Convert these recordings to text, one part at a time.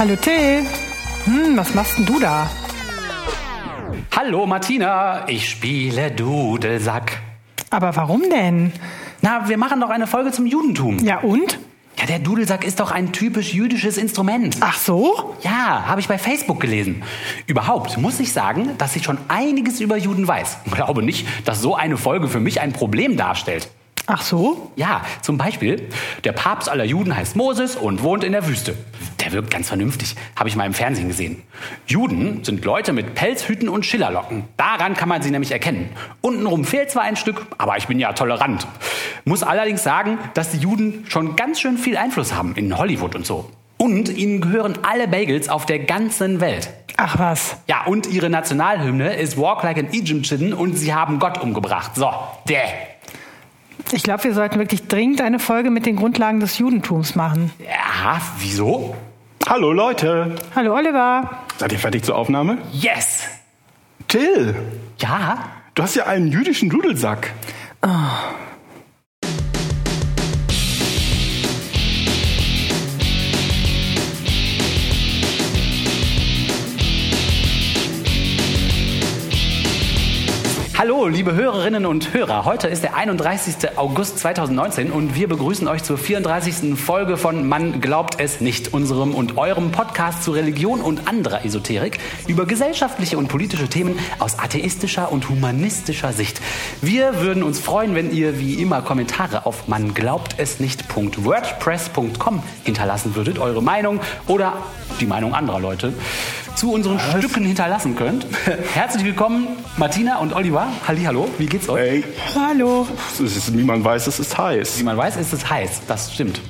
Hallo Till. Hm, was machst denn du da? Hallo Martina, ich spiele Dudelsack. Aber warum denn? Na, wir machen doch eine Folge zum Judentum. Ja und? Ja, der Dudelsack ist doch ein typisch jüdisches Instrument. Ach so? Ja, habe ich bei Facebook gelesen. Überhaupt muss ich sagen, dass ich schon einiges über Juden weiß. Glaube nicht, dass so eine Folge für mich ein Problem darstellt. Ach so? Ja, zum Beispiel, der Papst aller Juden heißt Moses und wohnt in der Wüste. Der wirkt ganz vernünftig, habe ich mal im Fernsehen gesehen. Juden sind Leute mit Pelzhüten und Schillerlocken. Daran kann man sie nämlich erkennen. Untenrum fehlt zwar ein Stück, aber ich bin ja tolerant. Muss allerdings sagen, dass die Juden schon ganz schön viel Einfluss haben in Hollywood und so. Und ihnen gehören alle Bagels auf der ganzen Welt. Ach was. Ja, und ihre Nationalhymne ist Walk Like an Egyptian und sie haben Gott umgebracht. So, der. Ich glaube, wir sollten wirklich dringend eine Folge mit den Grundlagen des Judentums machen. Ja, wieso? Hallo Leute. Hallo Oliver. Seid ihr fertig zur Aufnahme? Yes! Till, Ja? du hast ja einen jüdischen Dudelsack. Hallo, liebe Hörerinnen und Hörer. Heute ist der 31. August 2019 und wir begrüßen euch zur 34. Folge von Man glaubt es nicht, unserem und eurem Podcast zu Religion und anderer Esoterik über gesellschaftliche und politische Themen aus atheistischer und humanistischer Sicht. Wir würden uns freuen, wenn ihr wie immer Kommentare auf man glaubt es nicht.wordpress.com hinterlassen würdet, eure Meinung oder die Meinung anderer Leute zu unseren Stücken hinterlassen könnt. Herzlich willkommen, Martina und Oliver. Hallihallo, wie geht's euch? Ey, Hallo. es ist, wie man weiß, es ist heiß. Wie man weiß, ist es heiß. Das stimmt.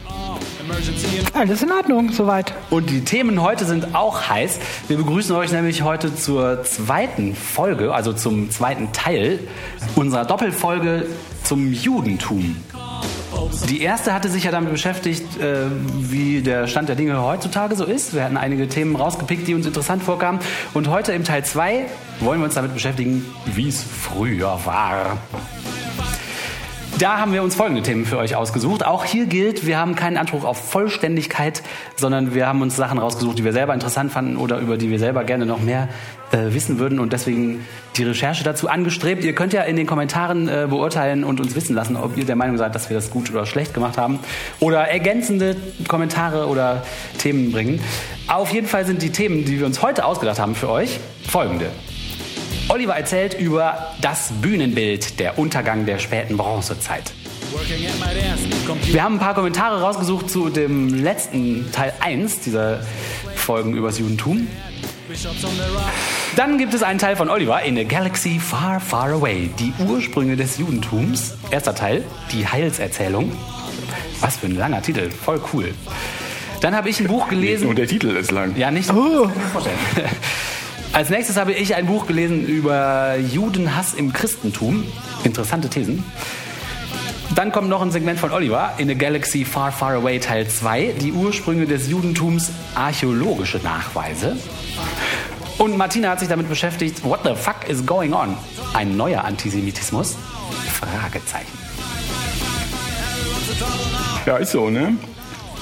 Alles in Ordnung, soweit. Und die Themen heute sind auch heiß. Wir begrüßen euch nämlich heute zur zweiten Folge, also zum zweiten Teil unserer Doppelfolge zum Judentum. Die erste hatte sich ja damit beschäftigt, äh, wie der Stand der Dinge heutzutage so ist. Wir hatten einige Themen rausgepickt, die uns interessant vorkamen. Und heute im Teil 2 wollen wir uns damit beschäftigen, wie es früher war. Da haben wir uns folgende Themen für euch ausgesucht. Auch hier gilt, wir haben keinen Anspruch auf Vollständigkeit, sondern wir haben uns Sachen rausgesucht, die wir selber interessant fanden oder über die wir selber gerne noch mehr äh, wissen würden und deswegen die Recherche dazu angestrebt. Ihr könnt ja in den Kommentaren äh, beurteilen und uns wissen lassen, ob ihr der Meinung seid, dass wir das gut oder schlecht gemacht haben oder ergänzende Kommentare oder Themen bringen. Auf jeden Fall sind die Themen, die wir uns heute ausgedacht haben für euch, folgende. Oliver erzählt über das Bühnenbild, der Untergang der späten Bronzezeit. Wir haben ein paar Kommentare rausgesucht zu dem letzten Teil 1 dieser Folgen übers Judentum. Dann gibt es einen Teil von Oliver in a Galaxy Far, Far Away, die Ursprünge des Judentums. Erster Teil, die Heilserzählung. Was für ein langer Titel, voll cool. Dann habe ich ein Buch gelesen. Und der Titel ist lang. Ja, nicht. Oh. Kann ich mir vorstellen. Als nächstes habe ich ein Buch gelesen über Judenhass im Christentum. Interessante Thesen. Dann kommt noch ein Segment von Oliver in a Galaxy Far Far Away Teil 2, die Ursprünge des Judentums, archäologische Nachweise. Und Martina hat sich damit beschäftigt, what the fuck is going on? Ein neuer Antisemitismus? Fragezeichen. Ja, ist so, ne?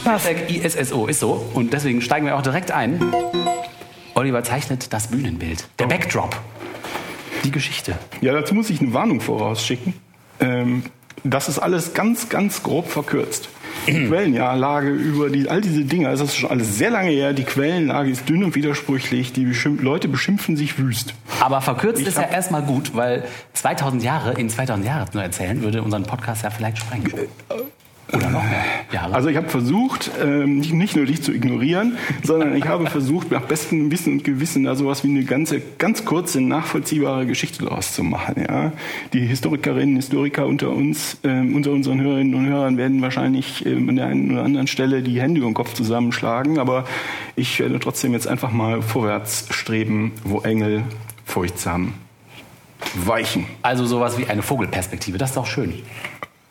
Hashtag ISSO ist so. Und deswegen steigen wir auch direkt ein. Oliver zeichnet das Bühnenbild. Der Backdrop. Die Geschichte. Ja, dazu muss ich eine Warnung vorausschicken. Ähm, das ist alles ganz, ganz grob verkürzt. Die Quellenlage über die, all diese Dinge, also das ist schon alles sehr lange her. Die Quellenlage ist dünn und widersprüchlich. Die beschimpf Leute beschimpfen sich wüst. Aber verkürzt Ich ist ja erstmal gut, weil 2000 Jahre in 2000 Jahren nur erzählen würde unseren Podcast ja vielleicht sprengen. Oder noch mehr Jahre. Also ich habe versucht, ähm, nicht, nur dich zu ignorieren, sondern ich habe versucht, nach bestem Wissen und Gewissen da sowas wie eine ganze, ganz kurze, nachvollziehbare Geschichte daraus zu machen. Ja? Die Historikerinnen, Historiker unter uns, ähm, unter unseren Hörerinnen und Hörern werden wahrscheinlich ähm, an der einen oder anderen Stelle die Hände über den Kopf zusammenschlagen, aber ich werde trotzdem jetzt einfach mal vorwärts streben, wo Engel furchtsam weichen. also sowas wie eine Vogelperspektive, das ist doch schön.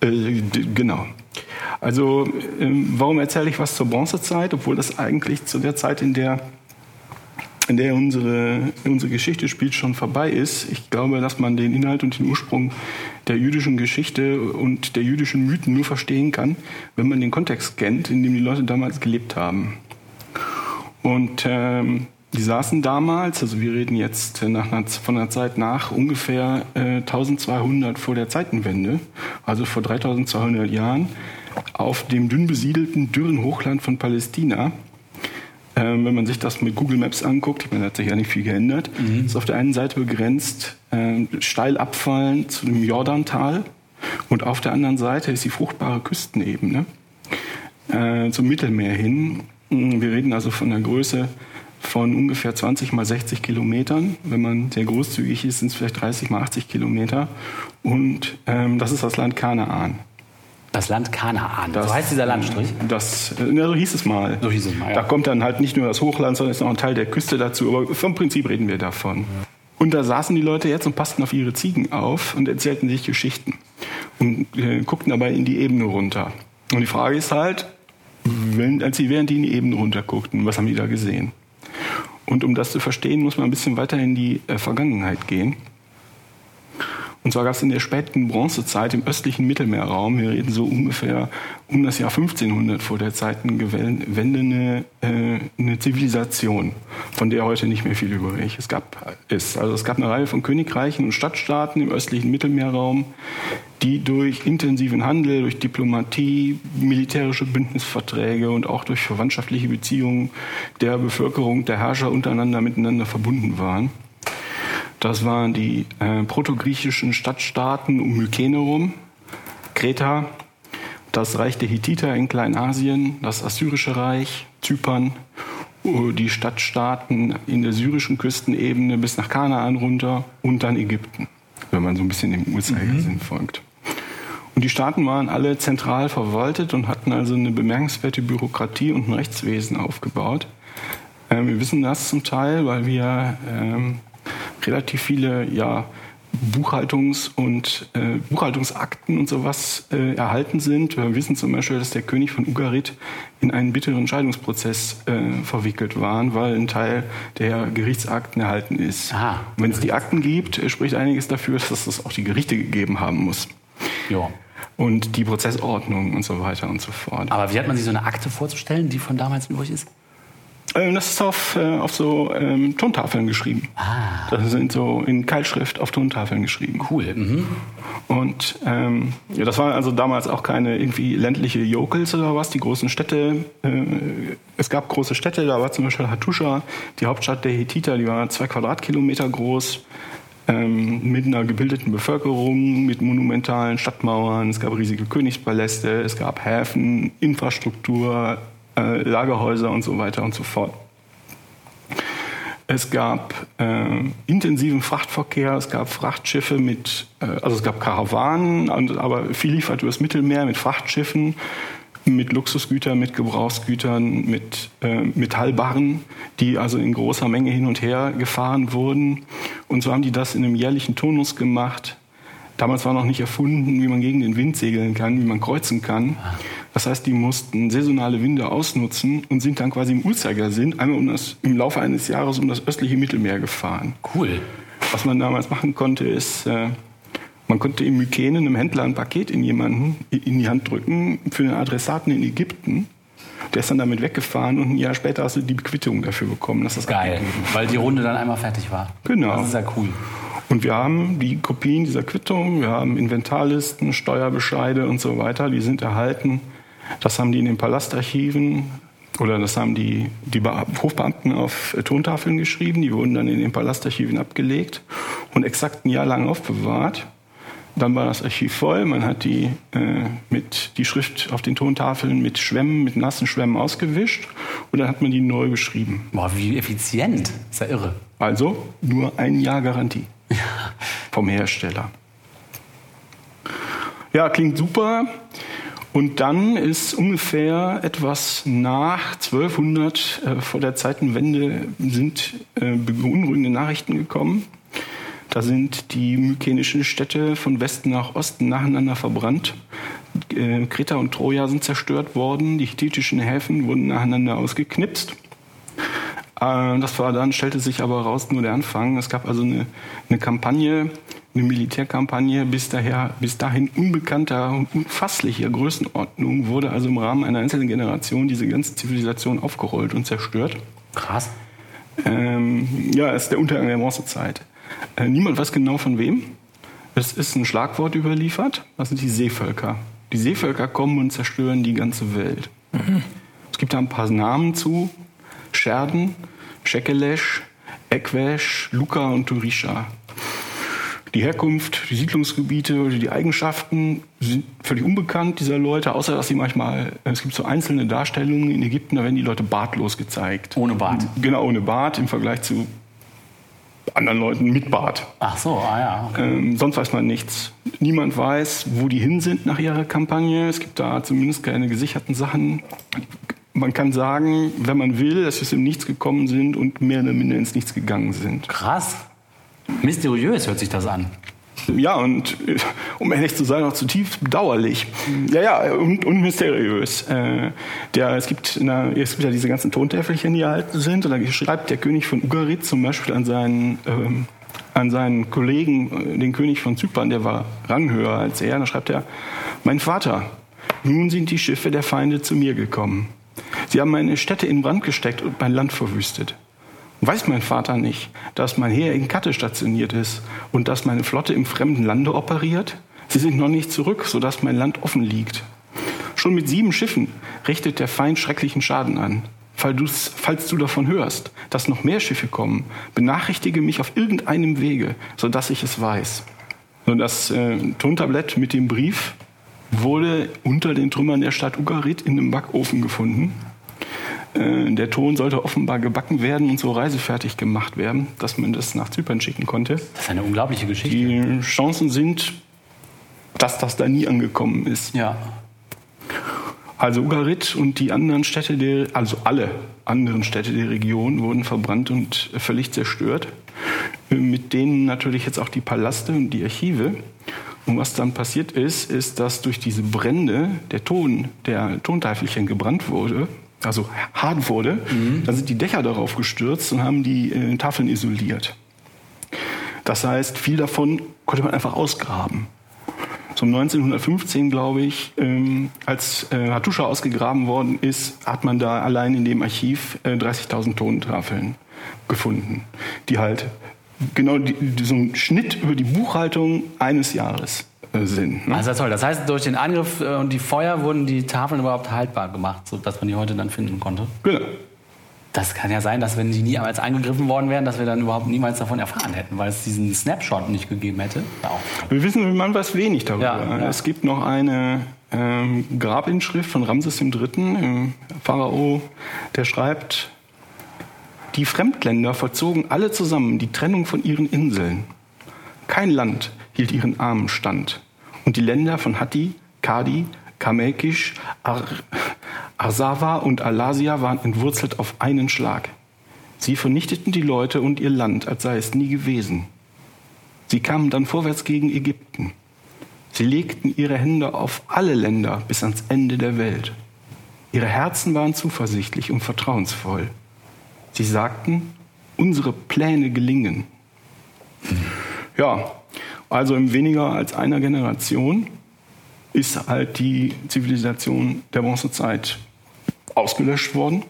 Äh, genau. Also, ähm, warum erzähle ich was zur Bronzezeit, obwohl das eigentlich zu der Zeit, in der, in der unsere, unsere Geschichte spielt, schon vorbei ist? Ich glaube, dass man den Inhalt und den Ursprung der jüdischen Geschichte und der jüdischen Mythen nur verstehen kann, wenn man den Kontext kennt, in dem die Leute damals gelebt haben. Und ähm, die saßen damals, also wir reden jetzt nach einer, von der Zeit nach ungefähr äh, 1200 vor der Zeitenwende, also vor 3200 Jahren, auf dem dünn besiedelten, dürren Hochland von Palästina. Ähm, wenn man sich das mit Google Maps anguckt, ich meine, da hat sich ja nicht viel geändert, mhm. ist auf der einen Seite begrenzt äh, steil abfallen zu dem Jordantal und auf der anderen Seite ist die fruchtbare Küstenebene äh, zum Mittelmeer hin. Wir reden also von einer Größe von ungefähr 20 mal 60 Kilometern. Wenn man sehr großzügig ist, sind es vielleicht 30 mal 80 Kilometer. Und ähm, das ist das Land Kanaan. Das Land Kanaan, das, so heißt dieser Landstrich? Das, ja, so hieß es mal. So hieß es mal, ja. Da kommt dann halt nicht nur das Hochland, sondern ist noch ein Teil der Küste dazu. Aber vom Prinzip reden wir davon. Und da saßen die Leute jetzt und passten auf ihre Ziegen auf und erzählten sich Geschichten und äh, guckten dabei in die Ebene runter. Und die Frage ist halt, wenn, als sie während die in die Ebene runter guckten, was haben die da gesehen? Und um das zu verstehen, muss man ein bisschen weiter in die äh, Vergangenheit gehen. Und zwar gab es in der späten Bronzezeit im östlichen Mittelmeerraum, wir reden so ungefähr um das Jahr 1500 vor der Zeitenwende, eine, äh, eine Zivilisation, von der heute nicht mehr viel übrig es gab, ist. Also es gab eine Reihe von Königreichen und Stadtstaaten im östlichen Mittelmeerraum, die durch intensiven Handel, durch Diplomatie, militärische Bündnisverträge und auch durch verwandtschaftliche Beziehungen der Bevölkerung, der Herrscher untereinander miteinander verbunden waren. Das waren die äh, protogriechischen Stadtstaaten um Mykene rum, Kreta, das Reich der Hittiter in Kleinasien, das Assyrische Reich, Zypern, äh, die Stadtstaaten in der syrischen Küstenebene bis nach Kanaan runter und dann Ägypten, wenn man so ein bisschen dem Uhrzeigersinn mhm. folgt. Und die Staaten waren alle zentral verwaltet und hatten also eine bemerkenswerte Bürokratie und ein Rechtswesen aufgebaut. Ähm, wir wissen das zum Teil, weil wir ähm, relativ viele ja, Buchhaltungs- und äh, Buchhaltungsakten und sowas äh, erhalten sind. Wir wissen zum Beispiel, dass der König von Ugarit in einen bitteren Scheidungsprozess äh, verwickelt war, weil ein Teil der Gerichtsakten erhalten ist. Wenn es die Akten gibt, äh, spricht einiges dafür, dass es auch die Gerichte gegeben haben muss. Ja. Und die Prozessordnung und so weiter und so fort. Aber wie hat man sich so eine Akte vorzustellen, die von damals übrig ist? Ähm, das ist auf, äh, auf so ähm, Tontafeln geschrieben. Ah. Das sind so in Keilschrift auf Tontafeln geschrieben. Cool. Mhm. Und ähm, ja, das waren also damals auch keine irgendwie ländliche Jokels oder was, die großen Städte. Äh, es gab große Städte, da war zum Beispiel Hattusha, die Hauptstadt der Hethiter, die war zwei Quadratkilometer groß. Ähm, mit einer gebildeten Bevölkerung, mit monumentalen Stadtmauern, es gab riesige Königspaläste, es gab Häfen, Infrastruktur, äh, Lagerhäuser und so weiter und so fort. Es gab äh, intensiven Frachtverkehr, es gab Frachtschiffe mit, äh, also es gab Karawanen, aber viel liefert übers Mittelmeer mit Frachtschiffen, mit Luxusgütern, mit Gebrauchsgütern, mit äh, Metallbarren, die also in großer Menge hin und her gefahren wurden. Und so haben die das in einem jährlichen Tonus gemacht. Damals war noch nicht erfunden, wie man gegen den Wind segeln kann, wie man kreuzen kann. Das heißt, die mussten saisonale Winde ausnutzen und sind dann quasi im Uhrzeigersinn einmal um das, im Laufe eines Jahres um das östliche Mittelmeer gefahren. Cool. Was man damals machen konnte, ist, äh, man konnte im Mykene einem Händler ein Paket in jemanden in die Hand drücken für einen Adressaten in Ägypten. Der ist dann damit weggefahren und ein Jahr später hast du die Quittung dafür bekommen, dass das Geil, weil die Runde dann einmal fertig war. Genau. Das ist ja cool. Und wir haben die Kopien dieser Quittung, wir haben Inventarlisten, Steuerbescheide und so weiter, die sind erhalten. Das haben die in den Palastarchiven oder das haben die, die Hofbeamten auf Tontafeln geschrieben. Die wurden dann in den Palastarchiven abgelegt und exakt ein Jahr lang aufbewahrt. Dann war das Archiv voll. Man hat die, äh, mit, die Schrift auf den Tontafeln mit Schwämmen, mit nassen Schwämmen ausgewischt und dann hat man die neu beschrieben. Boah, wie effizient. Ist ja irre. Also nur ein Jahr Garantie vom Hersteller. Ja, klingt super. Und dann ist ungefähr etwas nach 1200 äh, vor der Zeitenwende sind äh, beunruhigende Nachrichten gekommen. Da sind die mykenischen Städte von Westen nach Osten nacheinander verbrannt. Äh, Kreta und Troja sind zerstört worden. Die hittitischen Häfen wurden nacheinander ausgeknipst. Äh, das war dann, stellte sich aber raus, nur der Anfang. Es gab also eine, eine Kampagne eine Militärkampagne bis, daher, bis dahin unbekannter und unfasslicher Größenordnung wurde also im Rahmen einer einzelnen Generation diese ganze Zivilisation aufgerollt und zerstört. Krass. Ähm, ja, es ist der Untergang der Bronzezeit. Äh, niemand weiß genau von wem. Es ist ein Schlagwort überliefert. Das sind die Seevölker. Die Seevölker kommen und zerstören die ganze Welt. Mhm. Es gibt da ein paar Namen zu. Scherden, Schekelesch, Ekwesch, Luca und Turisha. Die Herkunft, die Siedlungsgebiete oder die Eigenschaften sind völlig unbekannt dieser Leute, außer dass sie manchmal, es gibt so einzelne Darstellungen in Ägypten, da werden die Leute bartlos gezeigt. Ohne Bart. Genau, ohne Bart im Vergleich zu anderen Leuten mit Bart. Ach so, ah ja. Okay. Ähm, sonst weiß man nichts. Niemand weiß, wo die hin sind nach ihrer Kampagne. Es gibt da zumindest keine gesicherten Sachen. Man kann sagen, wenn man will, dass sie im Nichts gekommen sind und mehr oder minder ins Nichts gegangen sind. Krass. Mysteriös hört sich das an. Ja, und äh, um ehrlich zu sein, auch zutiefst bedauerlich. Ja, ja, und, und mysteriös. Äh, der, es, gibt na, es gibt ja diese ganzen Tontäfelchen, die erhalten sind, und da schreibt der König von Ugarit zum Beispiel an seinen, ähm, an seinen Kollegen, äh, den König von Zypern, der war ranghöher als er, da schreibt er, mein Vater, nun sind die Schiffe der Feinde zu mir gekommen. Sie haben meine Städte in Brand gesteckt und mein Land verwüstet. Weiß mein Vater nicht, dass mein Heer in Katte stationiert ist und dass meine Flotte im fremden Lande operiert? Sie sind noch nicht zurück, sodass mein Land offen liegt. Schon mit sieben Schiffen richtet der Feind schrecklichen Schaden an. Falls du davon hörst, dass noch mehr Schiffe kommen, benachrichtige mich auf irgendeinem Wege, sodass ich es weiß. Und das äh, Tontablett mit dem Brief wurde unter den Trümmern der Stadt Ugarit in einem Backofen gefunden. Äh, der Ton sollte offenbar gebacken werden und so reisefertig gemacht werden, dass man das nach Zypern schicken konnte. Das ist eine unglaubliche Geschichte. Die Chancen sind, dass das da nie angekommen ist. Ja. Also Ugarit und die anderen Städte der, also alle anderen Städte der Region wurden verbrannt und völlig zerstört. Mit denen natürlich jetzt auch die Palaste und die Archive. Und was dann passiert ist, ist, dass durch diese Brände der Ton, der Tontafelchen gebrannt wurde also hart wurde, mhm. dann sind die Dächer darauf gestürzt und haben die äh, Tafeln isoliert. Das heißt, viel davon konnte man einfach ausgraben. So 1915, glaube ich, ähm, als äh, Hattusha ausgegraben worden ist, hat man da allein in dem Archiv äh, 30.000 Tontafeln gefunden, die halt genau die, so einen Schnitt über die Buchhaltung eines Jahres sind. Ne? Also toll. Das heißt, durch den Angriff äh, und die Feuer wurden die Tafeln überhaupt haltbar gemacht, sodass man die heute dann finden konnte. Genau. Das kann ja sein, dass wenn sie niemals angegriffen worden wären, dass wir dann überhaupt niemals davon erfahren hätten, weil es diesen Snapshot nicht gegeben hätte. Ja, wir wissen man weiß wenig darüber. Ja, ja. Es gibt noch eine ähm, Grabinschrift von Ramses III., im Pharao, der schreibt, die Fremdländer vollzogen alle zusammen die Trennung von ihren Inseln. Kein Land hielt ihren Armen stand. Und die Länder von Hatti, Kadi, Kamekisch, Ar Arsava und Alasia waren entwurzelt auf einen Schlag. Sie vernichteten die Leute und ihr Land, als sei es nie gewesen. Sie kamen dann vorwärts gegen Ägypten. Sie legten ihre Hände auf alle Länder bis ans Ende der Welt. Ihre Herzen waren zuversichtlich und vertrauensvoll. Sie sagten, unsere Pläne gelingen. Ja, also in weniger als einer Generation ist halt die Zivilisation der Bronzezeit ausgelöscht worden.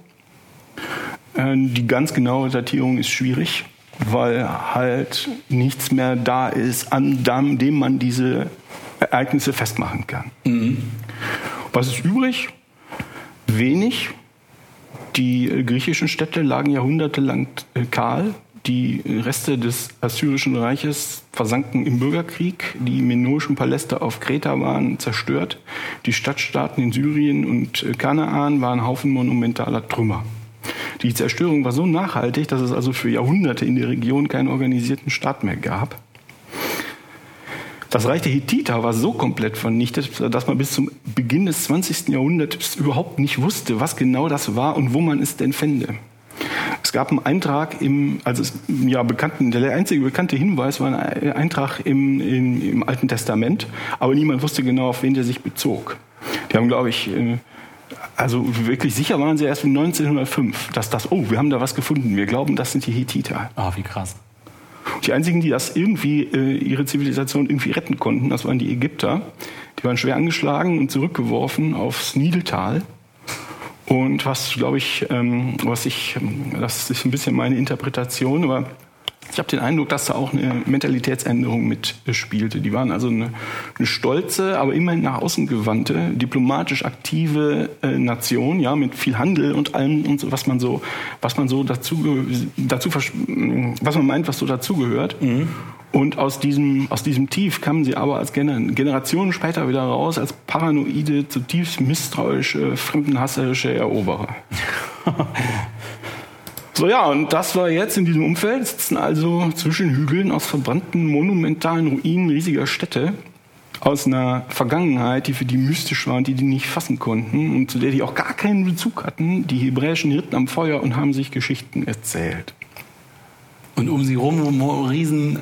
Äh, die ganz genaue Datierung ist schwierig, weil halt nichts mehr da ist, an dem man diese Ereignisse festmachen kann. Mhm. Was ist übrig? Wenig. Die griechischen Städte lagen jahrhundertelang äh, kahl. Die Reste des Assyrischen Reiches versanken im Bürgerkrieg. Die minoischen Paläste auf Kreta waren zerstört. Die Stadtstaaten in Syrien und Kanaan waren Haufen monumentaler Trümmer. Die Zerstörung war so nachhaltig, dass es also für Jahrhunderte in der Region keinen organisierten Staat mehr gab. Das Reich der Hittiter war so komplett vernichtet, dass man bis zum Beginn des 20. Jahrhunderts überhaupt nicht wusste, was genau das war und wo man es denn fände. Es gab einen Eintrag im, also ja, bekannten, der einzige bekannte Hinweis war ein Eintrag im, im, im Alten Testament, aber niemand wusste genau, auf wen der sich bezog. Die haben, glaube ich, äh, also wirklich sicher waren sie erst 1905, dass das, oh, wir haben da was gefunden, wir glauben, das sind die Hethiter. Ah, oh, wie krass. Die einzigen, die das irgendwie, äh, ihre Zivilisation irgendwie retten konnten, das waren die Ägypter. Die waren schwer angeschlagen und zurückgeworfen aufs Niltal. Und was, glaube ich, ähm, was ich, ähm, das ist ein bisschen meine Interpretation, aber ich habe den Eindruck, dass da auch eine Mentalitätsänderung mitspielte. Die waren also eine, eine stolze, aber immerhin nach außen gewandte, diplomatisch aktive äh, Nation, ja, mit viel Handel und allem und so, was man so, was man so dazu, dazu, was man meint, was so dazugehört. Mhm. Und aus diesem, aus diesem Tief kamen sie aber als Gener Generationen später wieder raus als paranoide, zutiefst misstrauische, fremdenhasserische Eroberer. So ja, und das war jetzt in diesem Umfeld, sitzen also zwischen Hügeln aus verbrannten monumentalen Ruinen riesiger Städte aus einer Vergangenheit, die für die mystisch war und die die nicht fassen konnten und zu der die auch gar keinen Bezug hatten, die hebräischen Hirten am Feuer und haben sich Geschichten erzählt. Und um sie rum riesen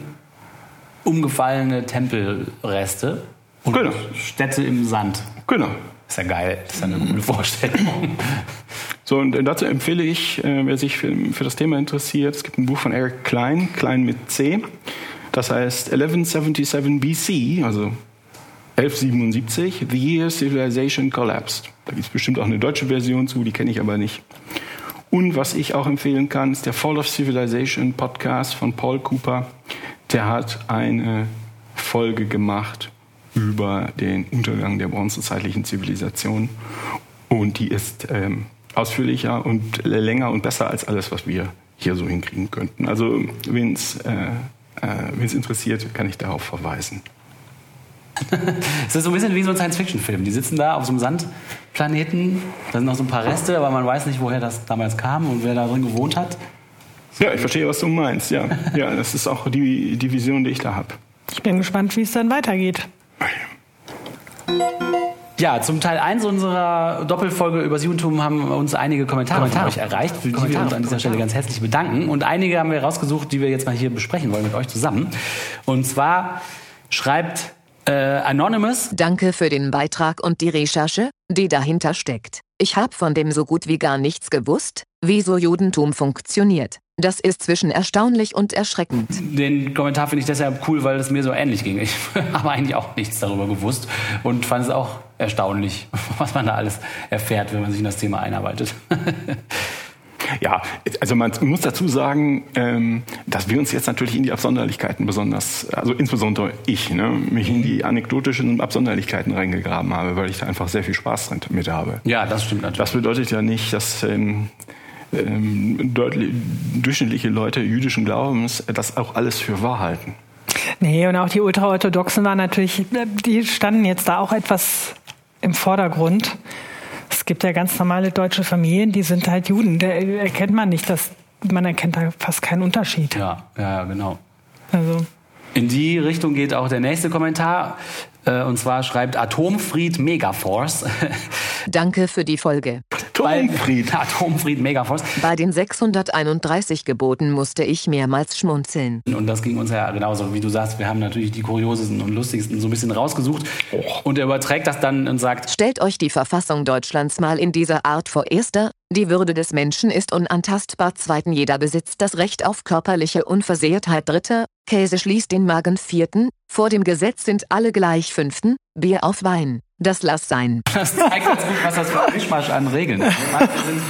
umgefallene Tempelreste und genau. Städte im Sand. Genau. ist ja geil, das ist ja eine gute Vorstellung. So, und dazu empfehle ich, äh, wer sich für, für, das Thema interessiert, es gibt ein Buch von Eric Klein, Klein mit C. Das heißt 1177 BC, also 1177, The Year Civilization Collapsed. Da gibt es bestimmt auch eine deutsche Version zu, die kenne ich aber nicht. Und was ich auch empfehlen kann, ist der Fall of Civilization Podcast von Paul Cooper. Der hat eine Folge gemacht über den Untergang der bronzezeitlichen Zivilisation. Und die ist ähm, ausführlicher und länger und besser als alles, was wir hier so hinkriegen könnten. Also wen es äh, äh, interessiert, kann ich darauf verweisen. es ist so ein bisschen wie so ein Science-Fiction-Film. Die sitzen da auf so einem Sandplaneten, da sind noch so ein paar Reste, aber man weiß nicht, woher das damals kam und wer da drin gewohnt hat. Ja, ich verstehe, was du meinst. Ja, ja das ist auch die, die Vision, die ich da habe. Ich bin gespannt, wie es dann weitergeht. Ja, zum Teil 1 unserer Doppelfolge über das Judentum haben uns einige Kommentare, Kommentare. von euch erreicht, für die wir uns an dieser Stelle ganz herzlich bedanken. Und einige haben wir rausgesucht, die wir jetzt mal hier besprechen wollen mit euch zusammen. Und zwar schreibt äh, Anonymous. Danke für den Beitrag und die Recherche, die dahinter steckt. Ich habe von dem so gut wie gar nichts gewusst, wie so Judentum funktioniert. Das ist zwischen erstaunlich und erschreckend. Den Kommentar finde ich deshalb cool, weil es mir so ähnlich ging. Ich habe eigentlich auch nichts darüber gewusst und fand es auch erstaunlich, was man da alles erfährt, wenn man sich in das Thema einarbeitet. Ja, also man muss dazu sagen, ähm, dass wir uns jetzt natürlich in die Absonderlichkeiten besonders, also insbesondere ich, ne, mich in die anekdotischen Absonderlichkeiten reingegraben habe, weil ich da einfach sehr viel Spaß mit habe. Ja, das stimmt natürlich. Das bedeutet ja nicht, dass ähm, ähm, durchschnittliche Leute jüdischen Glaubens das auch alles für wahr halten. Nee, und auch die Ultraorthodoxen waren natürlich, die standen jetzt da auch etwas im Vordergrund. Es gibt ja ganz normale deutsche Familien, die sind halt Juden. Da erkennt man nicht, dass man erkennt da fast keinen Unterschied. Ja, ja, genau. Also. In die Richtung geht auch der nächste Kommentar. Äh, und zwar schreibt Atomfried Megaforce. Danke für die Folge. Atomfried. Atomfried Megaforce. Bei den 631 Geboten musste ich mehrmals schmunzeln. Und das ging uns ja genauso, wie du sagst. Wir haben natürlich die kuriosesten und lustigsten so ein bisschen rausgesucht. Und er überträgt das dann und sagt: Stellt euch die Verfassung Deutschlands mal in dieser Art vor. Erster, die Würde des Menschen ist unantastbar. Zweiten, jeder besitzt das Recht auf körperliche Unversehrtheit. Dritter, Käse schließt den Magen. Vierten, vor dem Gesetz sind alle gleich. Fünften, Bier auf Wein. Das lass sein. Das zeigt ganz gut, was das für ein Mischmasch an Regeln ist. Manche sind,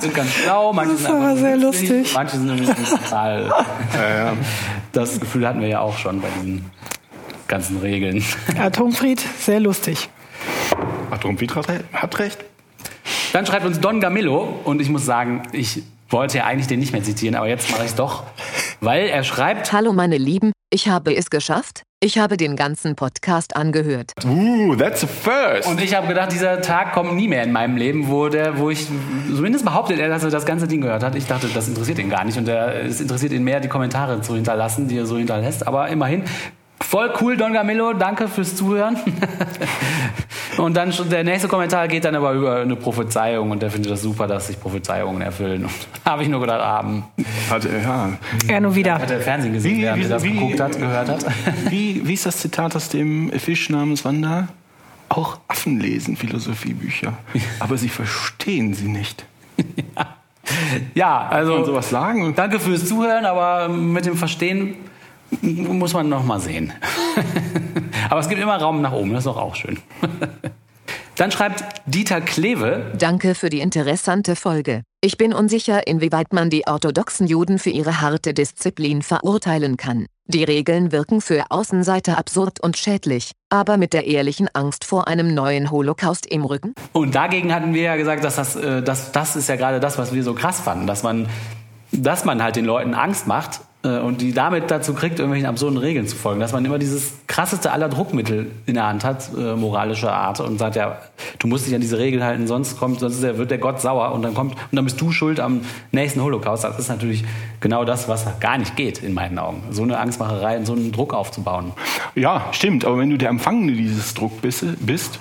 sind ganz schlau, manche das sind einfach sehr lustig. manche sind irgendwie total. Ja, ja. Das Gefühl hatten wir ja auch schon bei diesen ganzen Regeln. Atomfried, sehr lustig. Atomfried hat recht. Dann schreibt uns Don Gamillo und ich muss sagen, ich wollte ja eigentlich den nicht mehr zitieren, aber jetzt mache ich es doch, weil er schreibt: Hallo meine Lieben, ich habe es geschafft. Ich habe den ganzen Podcast angehört. Uh, that's a first. Und ich habe gedacht, dieser Tag kommt nie mehr in meinem Leben, wo der, wo ich zumindest behauptet er, dass er das ganze Ding gehört hat. Ich dachte, das interessiert ihn gar nicht und er, es interessiert ihn mehr, die Kommentare zu hinterlassen, die er so hinterlässt. Aber immerhin Voll cool, Don Gamillo, danke fürs Zuhören. und dann der nächste Kommentar geht dann aber über eine Prophezeiung und der findet das super, dass sich Prophezeiungen erfüllen. Habe ich nur gedacht, haben. Hat, ja. Er nur wieder. Hat er Fernsehen gesehen, wie, während wie, er das wie, geguckt hat, gehört hat. Wie, wie ist das Zitat aus dem Fisch namens Wanda? Auch Affen lesen Philosophiebücher, aber sie verstehen sie nicht. ja. ja, also Kann man sowas sagen? danke fürs Zuhören, aber mit dem Verstehen muss man noch mal sehen. aber es gibt immer Raum nach oben, das ist doch auch schön. Dann schreibt Dieter Klewe, Danke für die interessante Folge. Ich bin unsicher, inwieweit man die orthodoxen Juden für ihre harte Disziplin verurteilen kann. Die Regeln wirken für Außenseiter absurd und schädlich, aber mit der ehrlichen Angst vor einem neuen Holocaust im Rücken? Und dagegen hatten wir ja gesagt, dass das, äh, das, das ist ja gerade das, was wir so krass fanden, dass man, dass man halt den Leuten Angst macht und die damit dazu kriegt, irgendwelchen absurden Regeln zu folgen. Dass man immer dieses krasseste aller Druckmittel in der Hand hat, äh, moralischer Art, und sagt, ja, du musst dich an diese Regeln halten, sonst kommt, sonst ist der, wird der Gott sauer und dann kommt, und dann bist du schuld am nächsten Holocaust. Das ist natürlich genau das, was gar nicht geht, in meinen Augen. So eine Angstmacherei und so einen Druck aufzubauen. Ja, stimmt. Aber wenn du der Empfangene dieses Druck bist, bist,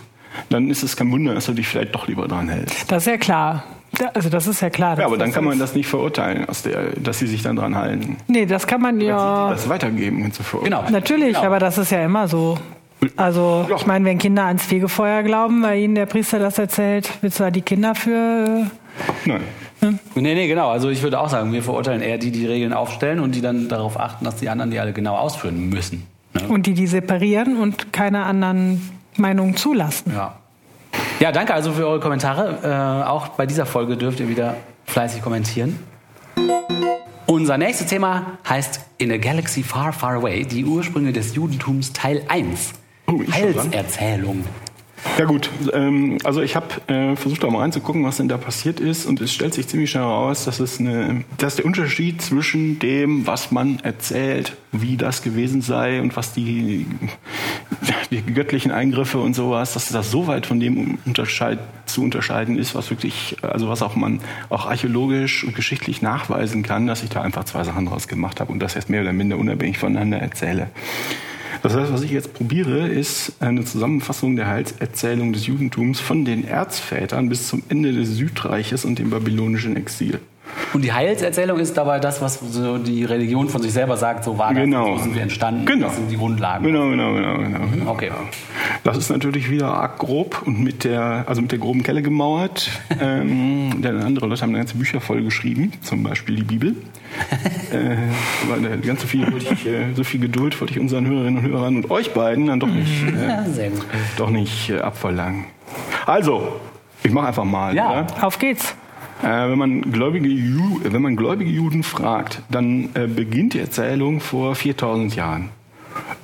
dann ist es kein Wunder, dass du dich vielleicht doch lieber dran hältst. Das ist ja klar. Da- Also das ist ja klar. Ja, aber dann kann man das nicht verurteilen, aus der, dass sie sich dann dran halten. Nee, das kann man ja. Das weitergeben und so fort. Genau. Natürlich, Genau. aber das ist ja immer so. Also, Ja. ich meine, wenn Kinder ans Fegefeuer glauben, weil ihnen der Priester das erzählt, willst du da die Kinder für. Nein. Nee, nee, genau. Also ich würde auch sagen, wir verurteilen eher die, die Regeln aufstellen und die dann darauf achten, dass die anderen die alle genau ausführen müssen. Ne? Und die, die separieren und keine anderen Meinungen zulassen. Ja. Ja, danke also für eure Kommentare. Äh, auch bei dieser Folge dürft ihr wieder fleißig kommentieren. Unser nächstes Thema heißt In a Galaxy Far, Far Away, die Ursprünge des Judentums Teil 1. Oh? Heilserzählung. Ja gut, ähm, also ich habe äh, versucht da mal reinzugucken, was denn da passiert ist und es stellt sich ziemlich schnell heraus, dass es eine, dass der Unterschied zwischen dem, was man erzählt, wie das gewesen sei und was die, die göttlichen Eingriffe und sowas, dass das so weit von dem unterscheid, zu unterscheiden ist, was wirklich, also was auch man auch archäologisch und geschichtlich nachweisen kann, dass ich da einfach zwei Sachen draus gemacht habe und das jetzt mehr oder minder unabhängig voneinander erzähle. Das heißt, was ich jetzt probiere, ist eine Zusammenfassung der Heilserzählung des Judentums von den Erzvätern bis zum Ende des Südreiches und dem babylonischen Exil. Und die Heilserzählung ist dabei das, was so die Religion von sich selber sagt, so war das, Genau. so sind wir entstanden, Genau. das sind die Grundlagen. Genau, genau, genau, genau. genau. Okay. Das ist natürlich wieder arg grob und mit der, also mit der groben Kelle gemauert. ähm, denn andere Leute haben ganze Bücher voll geschrieben, zum Beispiel die Bibel. äh, ganz so viel, ich, äh, so viel Geduld wollte ich unseren Hörerinnen und Hörern und euch beiden dann doch nicht, äh, Ja, doch nicht äh, abverlangen. Also, ich mache einfach mal. Ja. oder? Auf geht's. Äh, wenn, man gläubige Ju wenn man gläubige Juden fragt, dann äh, beginnt die Erzählung vor 4000 Jahren.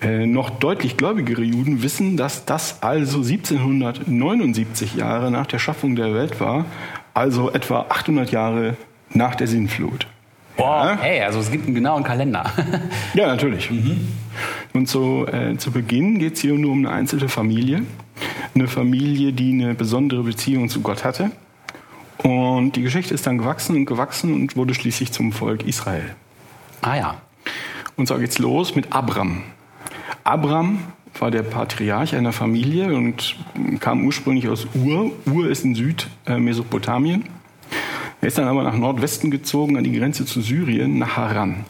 Äh, noch deutlich gläubigere Juden wissen, dass das also 1779 Jahre nach der Schaffung der Welt war, also etwa 800 Jahre nach der Sintflut. Boah, hey, also es gibt einen genauen Kalender. Ja, natürlich. Und so äh, zu Beginn geht es hier nur um eine einzelne Familie. Eine Familie, die eine besondere Beziehung zu Gott hatte. Und die Geschichte ist dann gewachsen und gewachsen und wurde schließlich zum Volk Israel. ah ja. Und so geht's los mit Abram. Abram war der Patriarch einer Familie und kam ursprünglich aus Ur. Ur ist in Südmesopotamien. Er ist dann aber nach Nordwesten gezogen, an die Grenze zu Syrien, nach Haran.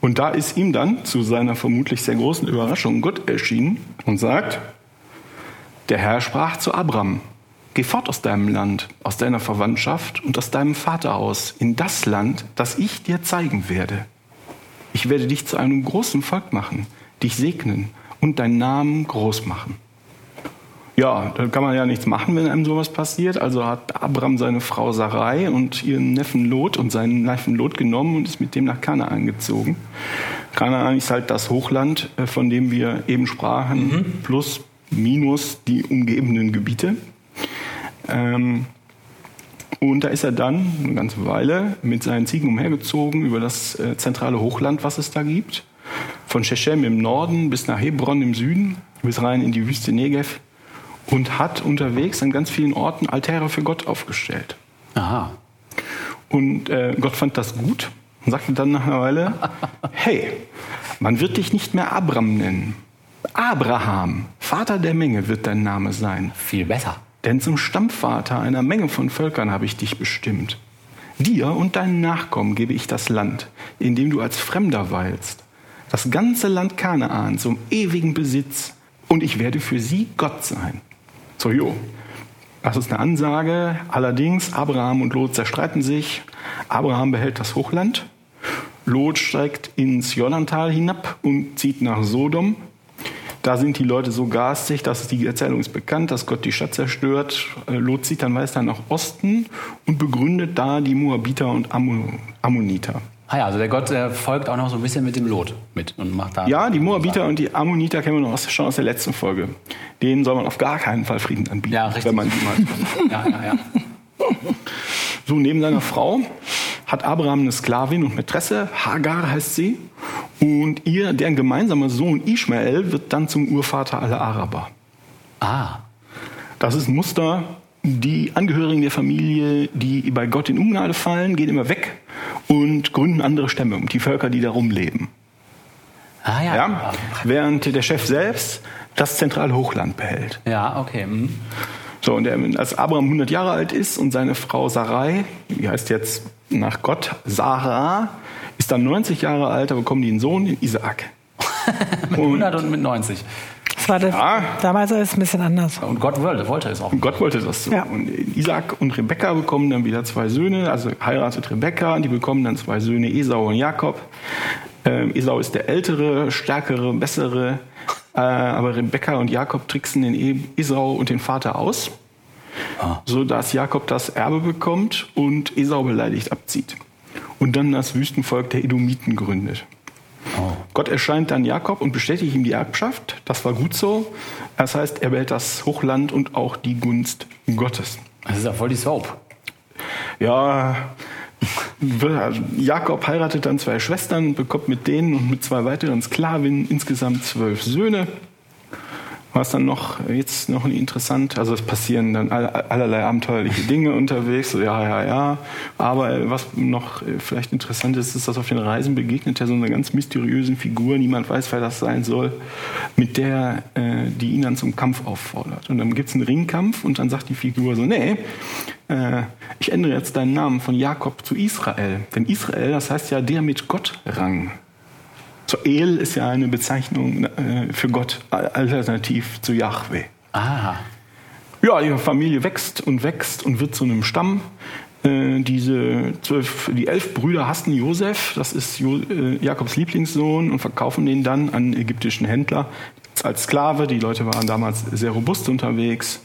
Und da ist ihm dann zu seiner vermutlich sehr großen Überraschung Gott erschienen und sagt, der Herr sprach zu Abram, geh fort aus deinem Land, aus deiner Verwandtschaft und aus deinem Vaterhaus in das Land, das ich dir zeigen werde. Ich werde dich zu einem großen Volk machen, dich segnen und deinen Namen groß machen. Ja, da kann man ja nichts machen, wenn einem sowas passiert. Also hat Abraham seine Frau Sarai und ihren Neffen Lot und seinen Neffen Lot genommen und ist mit dem nach Kanaan gezogen. Kanaan ist halt das Hochland, äh, von dem wir eben sprachen, plus, minus die umgebenden Gebiete. Ähm, und da ist er dann eine ganze Weile mit seinen Ziegen umhergezogen über das äh, zentrale Hochland, was es da gibt. Von Shechem im Norden bis nach Hebron im Süden, bis rein in die Wüste Negev. Und hat unterwegs an ganz vielen Orten Altäre für Gott aufgestellt. Aha. Und äh, Gott fand das gut und sagte dann nach einer Weile, hey, man wird dich nicht mehr Abram nennen. Abraham, Vater der Menge wird dein Name sein. Viel besser. Denn zum Stammvater einer Menge von Völkern habe ich dich bestimmt. Dir und deinen Nachkommen gebe ich das Land, in dem du als Fremder weilst. Das ganze Land Kanaan zum ewigen Besitz. Und ich werde für sie Gott sein. So, jo. Das ist eine Ansage. Allerdings, Abraham und Lot zerstreiten sich. Abraham behält das Hochland. Lot steigt ins Jordantal hinab und zieht nach Sodom. Da sind die Leute so garstig, dass die Erzählung ist bekannt, dass Gott die Stadt zerstört. Äh, Lot zieht dann weiter nach Osten und begründet da die Moabiter und Ammoniter. Ah ja, also der Gott der folgt auch noch so ein bisschen mit dem Lot mit und macht da. Ja, die Moabiter und die Ammoniter kennen wir noch aus, schon aus der letzten Folge. Denen soll man auf gar keinen Fall Frieden anbieten, ja, richtig. wenn man die mal. ja, ja, ja. So, neben seiner Frau hat Abraham eine Sklavin und Mätresse, Hagar heißt sie, und ihr, deren gemeinsamer Sohn Ishmael, wird dann zum Urvater aller Araber. Ah. Das ist ein Muster. Die Angehörigen der Familie, die bei Gott in Ungnade fallen, gehen immer weg und gründen andere Stämme, um die Völker, die darum leben. Ah ja. ja. Während der Chef selbst das zentrale Hochland behält. Ja, okay. Mhm. So, und als Abraham 100 Jahre alt ist und seine Frau Sarai, die heißt jetzt nach Gott Sarah, ist dann 90 Jahre alt, da bekommen die einen Sohn, den Isaak. mit 100 und mit 90. Das war das, ja. damals alles ein bisschen anders. Und Gott wollte, wollte es auch. Und Gott wollte das so. Ja. Und Isaac und Rebekka bekommen dann wieder zwei Söhne, also heiratet Rebekka, und die bekommen dann zwei Söhne, Esau und Jakob. Ähm, Esau ist der ältere, stärkere, bessere, äh, aber Rebekka und Jakob tricksen den Esau und den Vater aus, ah. sodass Jakob das Erbe bekommt und Esau beleidigt abzieht und dann das Wüstenvolk der Edomiten gründet. Oh. Gott erscheint dann Jakob und bestätigt ihm die Erbschaft. Das war gut so. Das heißt, er behält das Hochland und auch die Gunst Gottes. Das ist ja voll die Soap. Ja, Jakob heiratet dann zwei Schwestern, bekommt mit denen und mit zwei weiteren Sklavinnen insgesamt zwölf Söhne war es dann noch jetzt noch interessant. Also es passieren dann allerlei abenteuerliche Dinge unterwegs. So, ja, ja, ja. Aber was noch vielleicht interessant ist, ist, dass auf den Reisen begegnet er so einer ganz mysteriösen Figur. Niemand weiß, wer das sein soll, mit der äh, die ihn dann zum Kampf auffordert. Und dann gibt es einen Ringkampf und dann sagt die Figur so, nee, äh, ich ändere jetzt deinen Namen von Jakob zu Israel. Denn Israel, das heißt ja der mit Gott Rang. So El ist ja eine Bezeichnung äh, für Gott, alternativ zu Yahweh. Ah. Ja, die Familie wächst und wächst und wird zu einem Stamm. Äh, diese zwölf, die elf Brüder hassen Josef, das ist jo, äh, Jakobs Lieblingssohn, und verkaufen den dann an ägyptischen Händler als Sklave. Die Leute waren damals sehr robust unterwegs.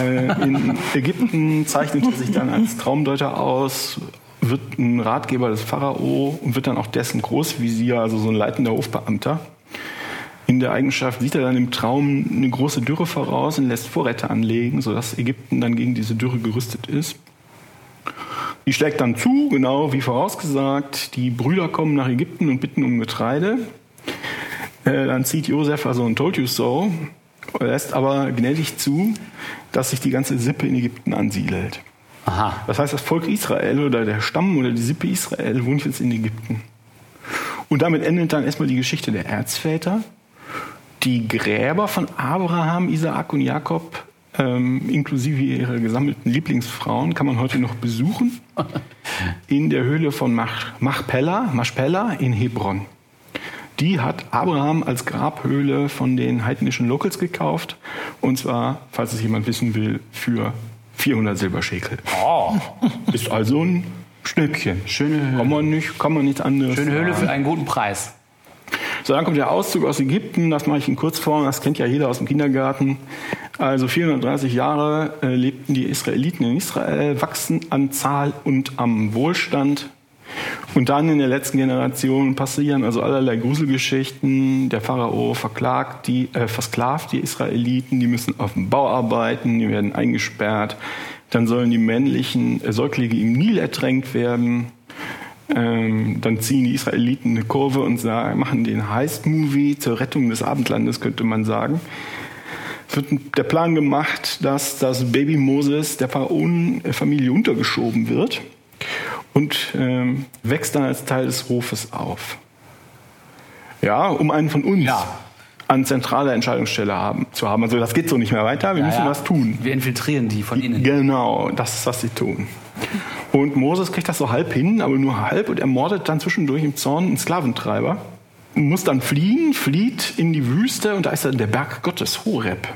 Äh, in Ägypten zeichnete sich dann als Traumdeuter aus, wird ein Ratgeber des Pharao und wird dann auch dessen Großvisier, also so ein leitender Hofbeamter. In der Eigenschaft sieht er dann im Traum eine große Dürre voraus und lässt Vorräte anlegen, sodass Ägypten dann gegen diese Dürre gerüstet ist. Die schlägt dann zu, genau wie vorausgesagt. Die Brüder kommen nach Ägypten und bitten um Getreide. Äh, dann zieht Josef also ein Told You So, lässt aber gnädig zu, dass sich die ganze Sippe in Ägypten ansiedelt. Aha. Das heißt, das Volk Israel oder der Stamm oder die Sippe Israel wohnt jetzt in Ägypten. Und damit endet dann erstmal die Geschichte der Erzväter. Die Gräber von Abraham, Isaak und Jakob, ähm, inklusive ihrer gesammelten Lieblingsfrauen, kann man heute noch besuchen. In der Höhle von Mach, Machpella, Machpella in Hebron. Die hat Abraham als Grabhöhle von den heidnischen Locals gekauft. Und zwar, falls es jemand wissen will, für 400 Silberschäkel. Oh. Ist also ein Schnäppchen. Schöne Höhle. Kann man nicht, kann man nicht anders. Schöne Höhle für einen guten Preis. So, dann kommt der Auszug aus Ägypten, das mache ich in Kurzform, das kennt ja jeder aus dem Kindergarten. Also 430 Jahre äh, lebten die Israeliten in Israel, wachsen an Zahl und am Wohlstand. Und dann in der letzten Generation passieren also allerlei Gruselgeschichten. Der Pharao verklagt die, äh, versklavt die Israeliten, die müssen auf dem Bau arbeiten, die werden eingesperrt. Dann sollen die männlichen äh, Säuglinge im Nil ertränkt werden. Ähm, dann ziehen die Israeliten eine Kurve und sagen, machen den Heist-Movie zur Rettung des Abendlandes, könnte man sagen. Es wird der Plan gemacht, dass das Baby Moses der Pharaonenfamilie untergeschoben wird und ähm, wächst dann als Teil des Hofes auf. Ja, um einen von uns ja. an zentraler Entscheidungsstelle haben, zu haben. Also das geht so nicht mehr weiter, wir ja, müssen ja. was tun. Wir infiltrieren die von innen. Genau, das ist, was sie tun. Und Moses kriegt das so halb hin, aber nur halb und ermordet dann zwischendurch im Zorn einen Sklaventreiber. Muss dann fliehen, flieht in die Wüste und da ist dann der Berg Gottes, Horeb.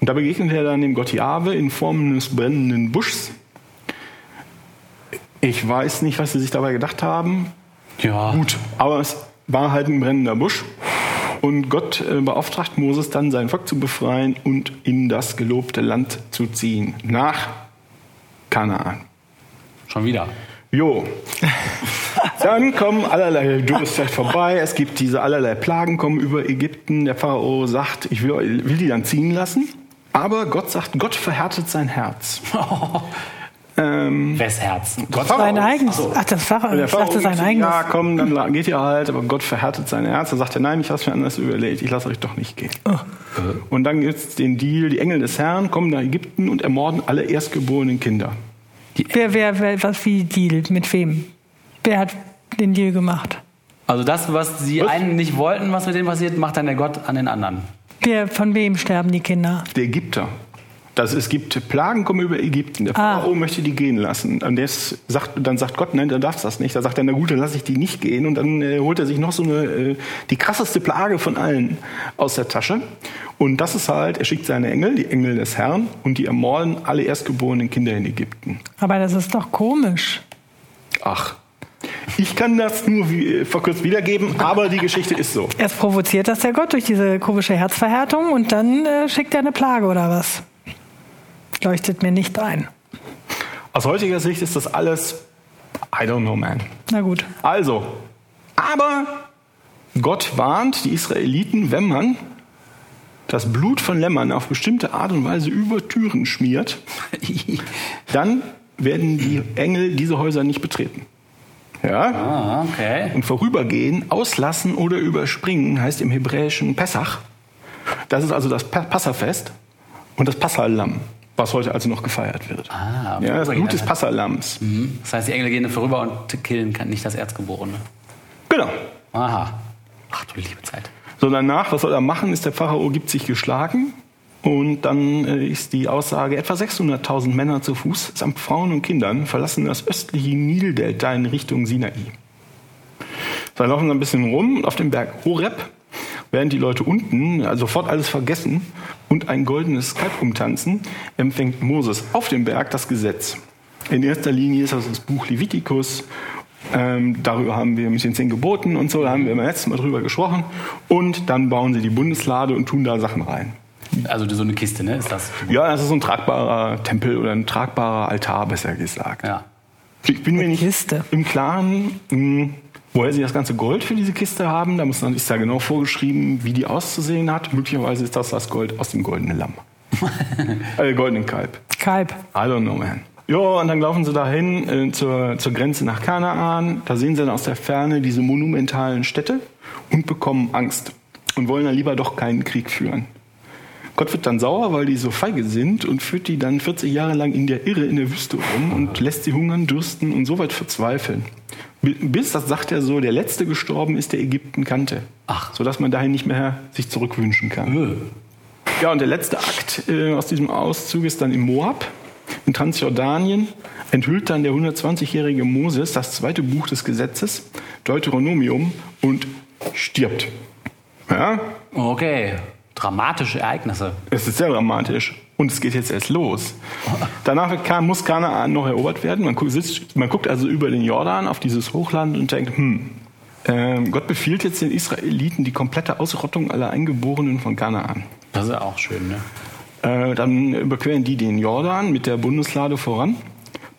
Und da begegnet er dann dem Gott Jahwe in Form eines brennenden Buschs. Ich weiß nicht, was sie sich dabei gedacht haben. Ja. Gut, aber es war halt ein brennender Busch. Und Gott äh, beauftragt Moses dann, sein Volk zu befreien und in das gelobte Land zu ziehen. Nach Kanaan. Schon wieder. Jo. Dann kommen allerlei Durstzeit vorbei. Es gibt diese allerlei Plagen kommen über Ägypten. Der Pharao sagt, ich will, will die dann ziehen lassen. Aber Gott sagt, Gott verhärtet sein Herz. Ähm, Wes Herz? Gott. Sein eigenes. Ach, das der dachte sein eigenes. Ja, komm, dann geht ihr halt. Aber Gott verhärtet sein Herz. Da sagt er, nein, ich habe mir anders überlegt. Ich lasse euch doch nicht gehen. Und dann gibt es den Deal, die Engel des Herrn kommen nach Ägypten und ermorden alle erstgeborenen Kinder. Wer, wer, wer, was wie Deal? Mit wem? Wer hat den Deal gemacht? Also das, was sie Was? einen nicht wollten, was mit denen passiert, macht dann der Gott an den anderen. Wer, von wem sterben die Kinder? Der Ägypter. Das, es gibt Plagen kommen über Ägypten. Der Ah. Pharao möchte die gehen lassen. Und sagt, dann sagt Gott, nein, dann darfst das nicht. Da sagt er, na gut, dann lasse ich die nicht gehen. Und dann äh, holt er sich noch so eine, äh, die krasseste Plage von allen aus der Tasche. Und das ist halt, er schickt seine Engel, die Engel des Herrn, und die ermorden alle erstgeborenen Kinder in Ägypten. Aber das ist doch komisch. Ach. Ich kann das nur wie, äh, verkürzt wiedergeben, aber die Geschichte ist so. Erst provoziert das der Gott durch diese komische Herzverhärtung und dann äh, schickt er eine Plage oder was? Leuchtet mir nicht ein. Aus heutiger Sicht ist das alles, I don't know, man. Na gut. Also, aber Gott warnt die Israeliten, wenn man das Blut von Lämmern auf bestimmte Art und Weise über Türen schmiert, dann werden die Engel diese Häuser nicht betreten. Ja? Ah, okay. Und vorübergehen, auslassen oder überspringen heißt im Hebräischen Pessach. Das ist also das Pa- Passafest und das Passalam, was heute also noch gefeiert wird. Ah, ja, das Blut des? Passalams. Mhm. Das heißt, die Engel gehen vorüber und killen kann nicht das Erzgeborene. Genau. Aha. Ach du liebe Zeit. So danach, was soll er machen, ist der Pharao gibt sich geschlagen und dann äh, ist die Aussage, etwa 600.000 Männer zu Fuß samt Frauen und Kindern verlassen das östliche Nildelta in Richtung Sinai. Dann laufen sie ein bisschen rum auf dem Berg Horeb, während die Leute unten also sofort alles vergessen und ein goldenes Kalb umtanzen, empfängt Moses auf dem Berg das Gesetz. In erster Linie ist das das Buch Levitikus. Ähm, darüber haben wir mit den zehn Geboten und so, da haben wir beim letzten Mal drüber gesprochen. Und dann bauen sie die Bundeslade und tun da Sachen rein. Also so eine Kiste, ne? Ist das? Ja, das ist so ein tragbarer Tempel oder ein tragbarer Altar, besser gesagt. Ja. Ich bin mir nicht Kiste. im Klaren, mh, woher sie das ganze Gold für diese Kiste haben. Da muss ist da genau vorgeschrieben, wie die auszusehen hat. Möglicherweise ist das das Gold aus dem goldenen Lamm. äh, goldenen Kalb. Kalb. I don't know, man. Ja, und dann laufen sie dahin äh, zur, zur Grenze nach Kanaan. Da sehen sie dann aus der Ferne diese monumentalen Städte und bekommen Angst und wollen dann lieber doch keinen Krieg führen. Gott wird dann sauer, weil die so feige sind und führt die dann 40 Jahre lang in der Irre in der Wüste rum und lässt sie hungern, dürsten und so weit verzweifeln. Bi- Bis, das sagt er so, der Letzte gestorben ist, der Ägypten kannte. Ach. Sodass man dahin nicht mehr sich zurückwünschen kann. Öh. Ja, und der letzte Akt äh, aus diesem Auszug ist dann in Moab, in Transjordanien. Enthüllt dann der 120-jährige Moses das zweite Buch des Gesetzes, Deuteronomium, und stirbt. Ja, Okay. Dramatische Ereignisse. es ist sehr dramatisch. Und es geht jetzt erst los. Danach wird Kan- muss Kanaan noch erobert werden. Man guckt, sitzt, man guckt also über den Jordan auf dieses Hochland und denkt, hm, ähm, Gott befiehlt jetzt den Israeliten die komplette Ausrottung aller Eingeborenen von Kanaan. Das ist ja auch schön, ne? Äh, dann überqueren die den Jordan mit der Bundeslade voran,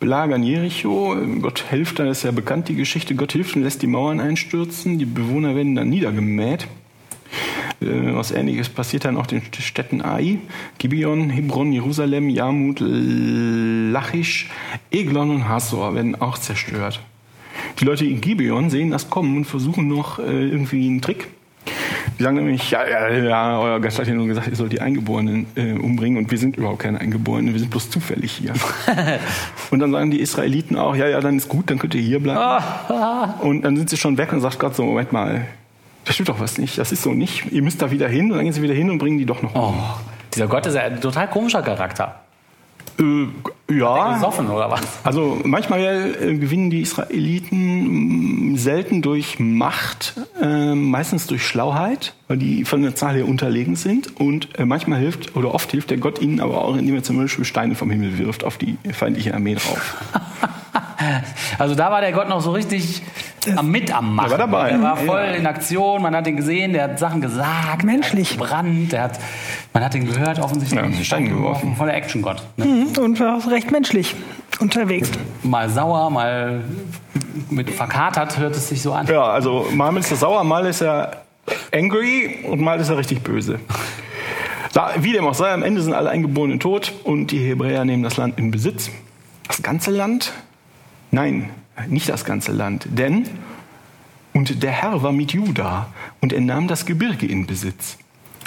belagern Jericho. Gott hilft, da ist ja bekannt die Geschichte. Gott hilft und lässt die Mauern einstürzen. Die Bewohner werden dann niedergemäht. Äh, was ähnliches passiert dann auch den Städten Ai, Gibeon, Hebron, Jerusalem, Jarmut, Lachisch, Eglon und Hasor werden auch zerstört. Die Leute in Gibeon sehen das kommen und versuchen noch äh, irgendwie einen Trick. Die sagen nämlich, ja, ja, ja, euer Gast hat ja nur gesagt, ihr sollt die Eingeborenen äh, umbringen und wir sind überhaupt keine Eingeborenen, wir sind bloß zufällig hier. und dann sagen die Israeliten auch, ja, ja, dann ist gut, dann könnt ihr hier bleiben. und dann sind sie schon weg und sagt Gott so, Moment mal, das stimmt doch was nicht, das ist so nicht. Ihr müsst da wieder hin und dann gehen sie wieder hin und bringen die doch noch. Oh, dieser Gott ist ja ein total komischer Charakter. Äh, ja. Gesoffen oder was? Also manchmal äh, gewinnen die Israeliten mh, selten durch Macht, äh, meistens durch Schlauheit, weil die von der Zahl her unterlegen sind. Und äh, manchmal hilft oder oft hilft der Gott ihnen aber auch, indem er zum Beispiel Steine vom Himmel wirft auf die feindliche Armee drauf. Also da war der Gott noch so richtig am mit am Machen. Der war dabei. Der war voll Ja. in Aktion, man hat ihn gesehen, der hat Sachen gesagt. Menschlich. Der hat gebrannt, der hat, man hat ihn gehört offensichtlich. Ja, einen Stein geworfen. Voller Action-Gott. Ne? Mhm, Und war auch recht menschlich unterwegs. Mal sauer, mal mit verkatert hört es sich so an. Ja, also mal ist er sauer, mal ist er angry und mal ist er richtig böse. Da, wie dem auch sei, am Ende sind alle Eingeborenen tot und die Hebräer nehmen das Land in Besitz. Das ganze Land? Nein, nicht das ganze Land. Denn, und der Herr war mit Juda und er nahm das Gebirge in Besitz.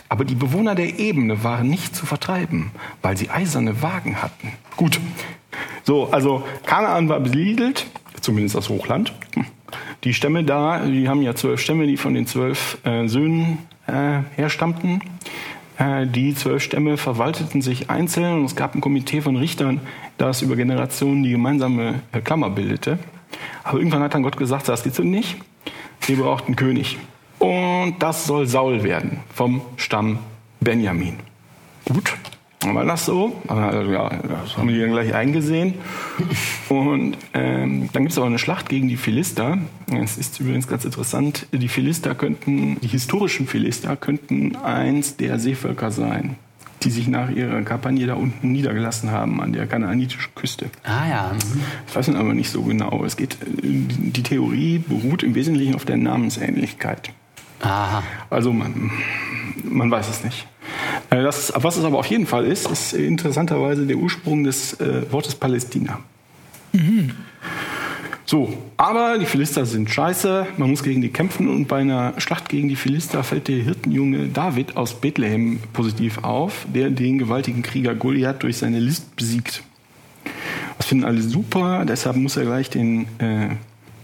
Aber die Bewohner der Ebene waren nicht zu vertreiben, weil sie eiserne Wagen hatten. Gut. So, also Kanaan war besiedelt, zumindest das Hochland. Die Stämme da, die haben ja zwölf Stämme, die von den zwölf äh, Söhnen äh, herstammten. Äh, die zwölf Stämme verwalteten sich einzeln und es gab ein Komitee von Richtern, das über Generationen die gemeinsame äh, Klammer bildete. Aber irgendwann hat dann Gott gesagt, das geht so nicht. Wir brauchten einen König. Und das soll Saul werden vom Stamm Benjamin. Gut, war das so. Also, ja, das haben die dann gleich eingesehen. Und ähm, dann gibt es aber eine Schlacht gegen die Philister. Es ist übrigens ganz interessant. Die Philister könnten, die historischen Philister könnten eins der Seevölker sein, die sich nach ihrer Kampagne da unten niedergelassen haben an der kanaanitischen Küste. Ah ja. mhm. Ich weiß aber nicht so genau. Es geht, äh, die Theorie beruht im Wesentlichen auf der Namensähnlichkeit. Aha. Also man, man weiß es nicht. Äh, Das, was es aber auf jeden Fall ist, ist interessanterweise der Ursprung des äh, Wortes Palästina. So, aber die Philister sind scheiße, man muss gegen die kämpfen und bei einer Schlacht gegen die Philister fällt der Hirtenjunge David aus Bethlehem positiv auf, der den gewaltigen Krieger Goliath durch seine List besiegt. Das finden alle super, deshalb muss er gleich den, äh,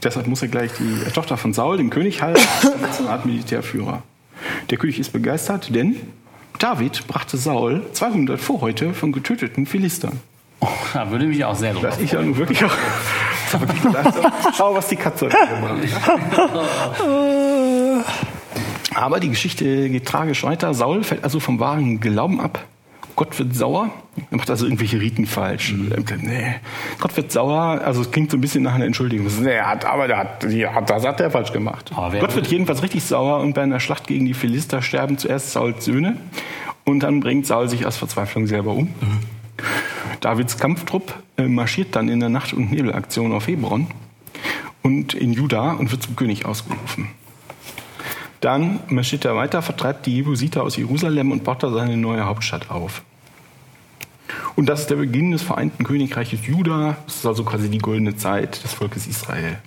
deshalb muss er gleich die Tochter von Saul, dem König, halten, als eine Art Militärführer. Der König ist begeistert, denn David brachte Saul 200 Vorhäute von getöteten Philistern. Oh, da würde mich auch sehr drüber. ist ja nun wirklich auch. wirklich. Schau, was die Katze gebracht hat. Aber die Geschichte geht tragisch weiter. Saul fällt also vom wahren Glauben ab. Gott wird sauer. Er macht also irgendwelche Riten falsch. Nee. Gott wird sauer. Also es klingt so ein bisschen nach einer Entschuldigung. Nee, er hat, aber der hat, hat, das hat er falsch gemacht. Gott wird würde- jedenfalls richtig sauer und bei einer Schlacht gegen die Philister sterben zuerst Sauls Söhne und dann bringt Saul sich aus Verzweiflung selber um. Davids Kampftrupp äh, marschiert dann in der Nacht- und Nebelaktion auf Hebron und in Juda und wird zum König ausgerufen. Dann marschiert er weiter, vertreibt die Jebusiter aus Jerusalem und baut da seine neue Hauptstadt auf. Und das ist der Beginn des vereinten Königreiches Juda. Das ist also quasi die goldene Zeit des Volkes Israel.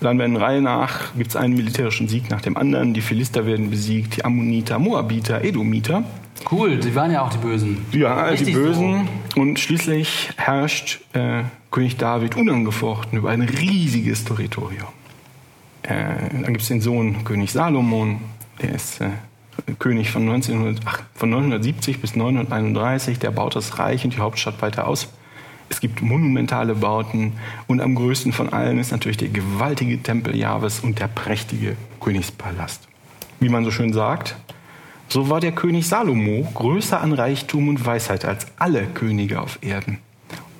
Dann werden Reihe nach, gibt es einen militärischen Sieg nach dem anderen. Die Philister werden besiegt, die Ammoniter, Moabiter, Edomiter. Cool, die waren ja auch die Bösen. Ja, die Richtig Bösen. Und schließlich herrscht äh, König David unangefochten über ein riesiges Territorium. Äh, dann gibt es den Sohn König Salomon, der ist äh, König von, 1900, ach, von 970 bis 931, der baut das Reich und die Hauptstadt weiter aus. Es gibt monumentale Bauten und am größten von allen ist natürlich der gewaltige Tempel Jahwes und der prächtige Königspalast. Wie man so schön sagt, so war der König Salomo größer an Reichtum und Weisheit als alle Könige auf Erden.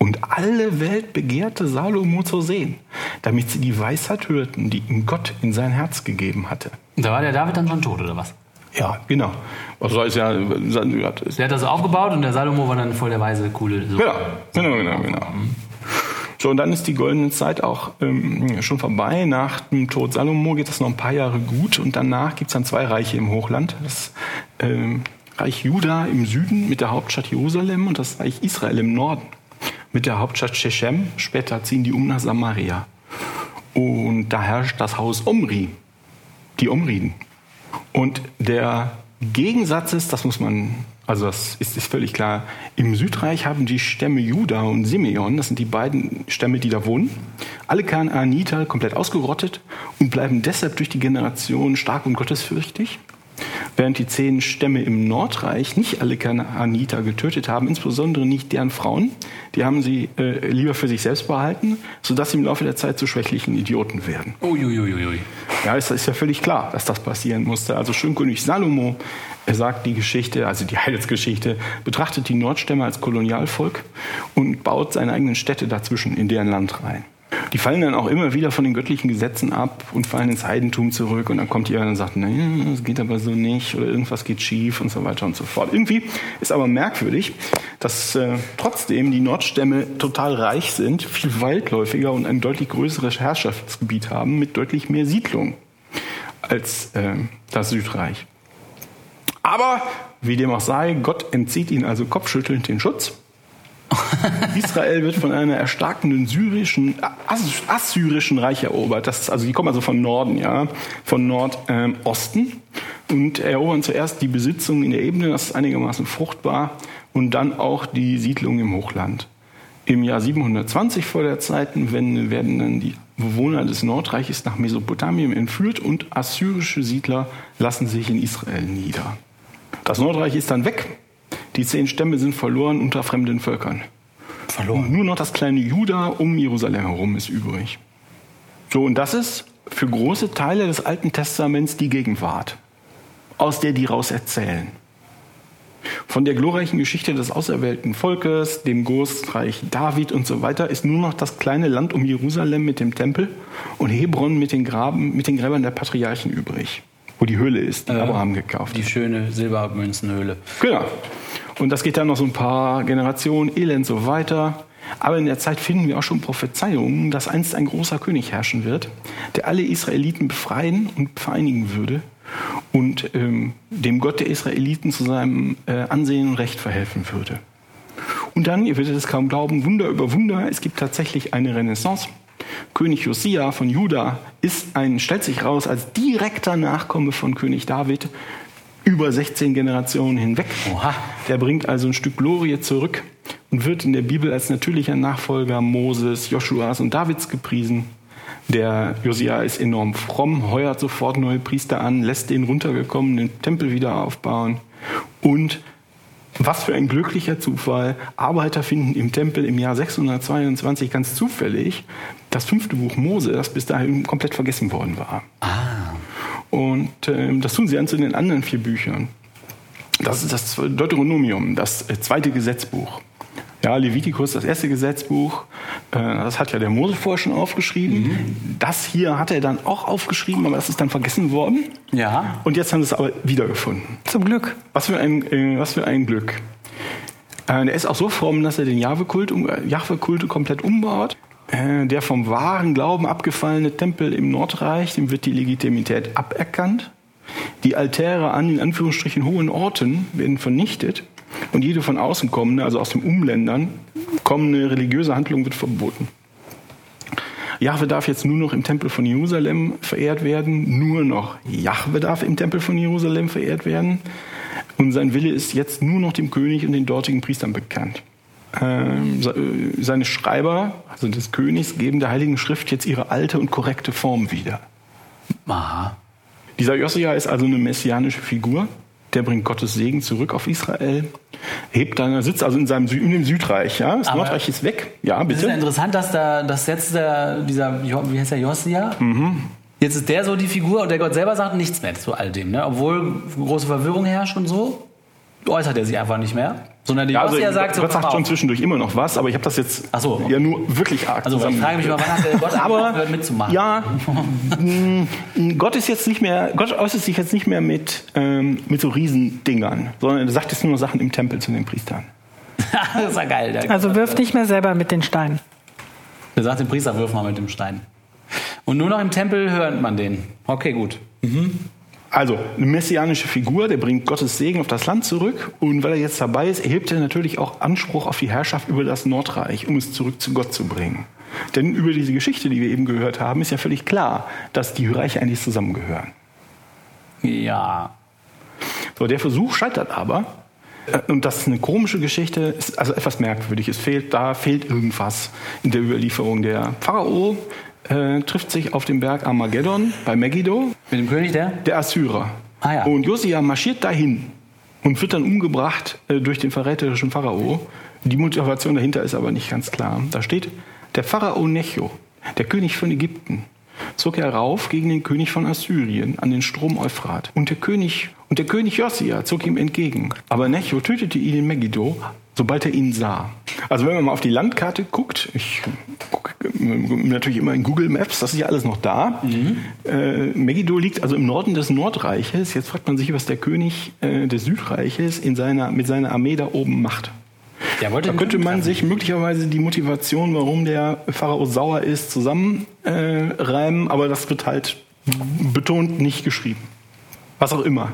Und alle Welt begehrte Salomo zu sehen, damit sie die Weisheit hörten, die ihm Gott in sein Herz gegeben hatte. Da war der David dann schon tot, oder was? Ja, genau. Soll es ja, ja, Der hat das so aufgebaut und der Salomo war dann voll der weise, coole. So. Genau, genau, genau, genau. So, und dann ist die goldene Zeit auch ähm, schon vorbei. Nach dem Tod Salomo geht es noch ein paar Jahre gut und danach gibt es dann zwei Reiche im Hochland. Das ähm, Reich Juda im Süden mit der Hauptstadt Jerusalem und das Reich Israel im Norden mit der Hauptstadt Shechem. Später ziehen die um nach Samaria. Und da herrscht das Haus Omri, die Omriden. Und der Gegensatz ist, das muss man, also das ist, ist völlig klar, im Südreich haben die Stämme Juda und Simeon, das sind die beiden Stämme, die da wohnen, alle Kanaaniter komplett ausgerottet und bleiben deshalb durch die Generation stark und gottesfürchtig. Während die zehn Stämme im Nordreich nicht alle Kanaaniter getötet haben, insbesondere nicht deren Frauen. Die haben sie äh, lieber für sich selbst behalten, sodass sie im Laufe der Zeit zu schwächlichen Idioten werden. Uiuiuiui. Ja, es ist ja völlig klar, dass das passieren musste. Also Schönkönig Salomo er sagt die Geschichte, also die Heilsgeschichte, betrachtet die Nordstämme als Kolonialvolk und baut seine eigenen Städte dazwischen in deren Land rein. Die fallen dann auch immer wieder von den göttlichen Gesetzen ab und fallen ins Heidentum zurück. Und dann kommt jemand und sagt, naja, das geht aber so nicht oder irgendwas geht schief und so weiter und so fort. Irgendwie ist aber merkwürdig, dass äh, trotzdem die Nordstämme total reich sind, viel weitläufiger und ein deutlich größeres Herrschaftsgebiet haben mit deutlich mehr Siedlung als äh, das Südreich. Aber wie dem auch sei, Gott entzieht ihnen also kopfschüttelnd den Schutz Israel wird von einer erstarkenden syrischen, assyrischen Reich erobert. Das ist, also die kommen also von Norden, ja, von Nordosten und erobern zuerst die Besitzung in der Ebene, das ist einigermaßen fruchtbar, und dann auch die Siedlung im Hochland. Im Jahr 720 vor der Zeitenwende werden dann die Bewohner des Nordreiches nach Mesopotamien entführt und assyrische Siedler lassen sich in Israel nieder. Das Nordreich ist dann weg die zehn Stämme sind verloren unter fremden Völkern. Verloren. nur noch das kleine Juda um Jerusalem herum ist übrig. So, und das ist für große Teile des Alten Testaments die Gegenwart, aus der die raus erzählen. Von der glorreichen Geschichte des auserwählten Volkes, dem Großreich David und so weiter, ist nur noch das kleine Land um Jerusalem mit dem Tempel und Hebron mit den, Graben, mit den Gräbern der Patriarchen übrig, wo die Höhle ist, die äh, Abraham gekauft Die schöne Silbermünzenhöhle. Genau. Und das geht dann noch so ein paar Generationen, Elend so weiter. Aber in der Zeit finden wir auch schon Prophezeiungen, dass einst ein großer König herrschen wird, der alle Israeliten befreien und vereinigen würde und ähm, dem Gott der Israeliten zu seinem äh, Ansehen und Recht verhelfen würde. Und dann, ihr werdet es kaum glauben, Wunder über Wunder, es gibt tatsächlich eine Renaissance. König Josia von Juda ist ein, stellt sich raus als direkter Nachkomme von König David über 16 Generationen hinweg. Oha. Der bringt also ein Stück Glorie zurück und wird in der Bibel als natürlicher Nachfolger Moses, Joshuas und Davids gepriesen. Der Josia ist enorm fromm, heuert sofort neue Priester an, lässt den runtergekommenen Tempel wieder aufbauen und was für ein glücklicher Zufall. Arbeiter finden im Tempel im Jahr 622 ganz zufällig das fünfte Buch Mose, das bis dahin komplett vergessen worden war. Ah. Und äh, das tun sie an zu den anderen vier Büchern. Das ist das Deuteronomium, das äh, zweite Gesetzbuch. Ja, Levitikus, das erste Gesetzbuch, äh, das hat ja der Mose vorher schon aufgeschrieben. Mhm. Das hier hat er dann auch aufgeschrieben, aber das ist dann vergessen worden. Ja. Und jetzt haben sie es aber wiedergefunden. Zum Glück. Was für ein, äh, was für ein Glück. Äh, er ist auch so formen, dass er den Jahwe-Kult Jahwe komplett umbaut. Äh, der vom wahren Glauben abgefallene Tempel im Nordreich, dem wird die Legitimität aberkannt. Die Altäre an in Anführungsstrichen hohen Orten werden vernichtet und jede von außen kommende, also aus den Umländern, kommende religiöse Handlung wird verboten. Jahwe darf jetzt nur noch im Tempel von Jerusalem verehrt werden, nur noch Jahwe darf im Tempel von Jerusalem verehrt werden und sein Wille ist jetzt nur noch dem König und den dortigen Priestern bekannt. Ähm, seine Schreiber, also des Königs, geben der Heiligen Schrift jetzt ihre alte und korrekte Form wieder. Aha. Dieser Josia ist also eine messianische Figur. Der bringt Gottes Segen zurück auf Israel. Hebt dann, er sitzt also in seinem in dem Südreich, ja. Das Aber Nordreich ist weg. Ja, bitte. Es ist ja interessant, dass da, dass jetzt der, dieser, wie heißt der, Josia? Mhm. Jetzt ist der so die Figur und der Gott selber sagt nichts mehr zu all dem, ne? Obwohl große Verwirrung herrscht und so äußert er sich einfach nicht mehr. Sondern die ja, also, sagt Gott sagt schon zwischendurch immer noch was, aber ich habe das jetzt Ach so. ja nur wirklich arg Also ich frage mich mal, wann hat der Gott aber mitzumachen? Ja, mm, Gott ist jetzt nicht mehr, Gott äußert sich jetzt nicht mehr mit, ähm, mit so Riesendingern, sondern er sagt jetzt nur Sachen im Tempel zu den Priestern. das ist ja geil. Also wirft nicht mehr selber mit den Steinen. Er sagt dem Priester, wirf mal mit dem Stein. Und nur noch im Tempel hört man den. Okay, gut. Mhm. Also eine messianische Figur, der bringt Gottes Segen auf das Land zurück und weil er jetzt dabei ist, erhebt er natürlich auch Anspruch auf die Herrschaft über das Nordreich, um es zurück zu Gott zu bringen. Denn über diese Geschichte, die wir eben gehört haben, ist ja völlig klar, dass die Reiche eigentlich zusammengehören. Ja. So, der Versuch scheitert aber. Äh, und das ist eine komische Geschichte, ist also etwas merkwürdig. Es fehlt, da fehlt irgendwas in der Überlieferung. Der Pharao äh, trifft sich auf dem Berg Armageddon bei Megiddo. Mit dem König der? Der Assyrer. Ah, ja. Und Josia marschiert dahin und wird dann umgebracht äh, durch den verräterischen Pharao. Die Motivation dahinter ist aber nicht ganz klar. Da steht, der Pharao Necho, der König von Ägypten, zog herauf gegen den König von Assyrien an den Strom Euphrat. Und der König, und der König Josia zog ihm entgegen. Aber Necho tötete ihn in Megiddo, sobald er ihn sah. Also wenn man mal auf die Landkarte guckt, ich gucke natürlich immer in Google Maps, das ist ja alles noch da. Äh, Megiddo liegt also im Norden des Nordreiches. Jetzt fragt man sich, was der König äh, des Südreiches in seiner, mit seiner Armee da oben macht. Wollte Da könnte man sich möglicherweise die Motivation, warum der Pharao sauer ist, zusammenreimen, äh, aber das wird halt betont nicht geschrieben. Was auch immer.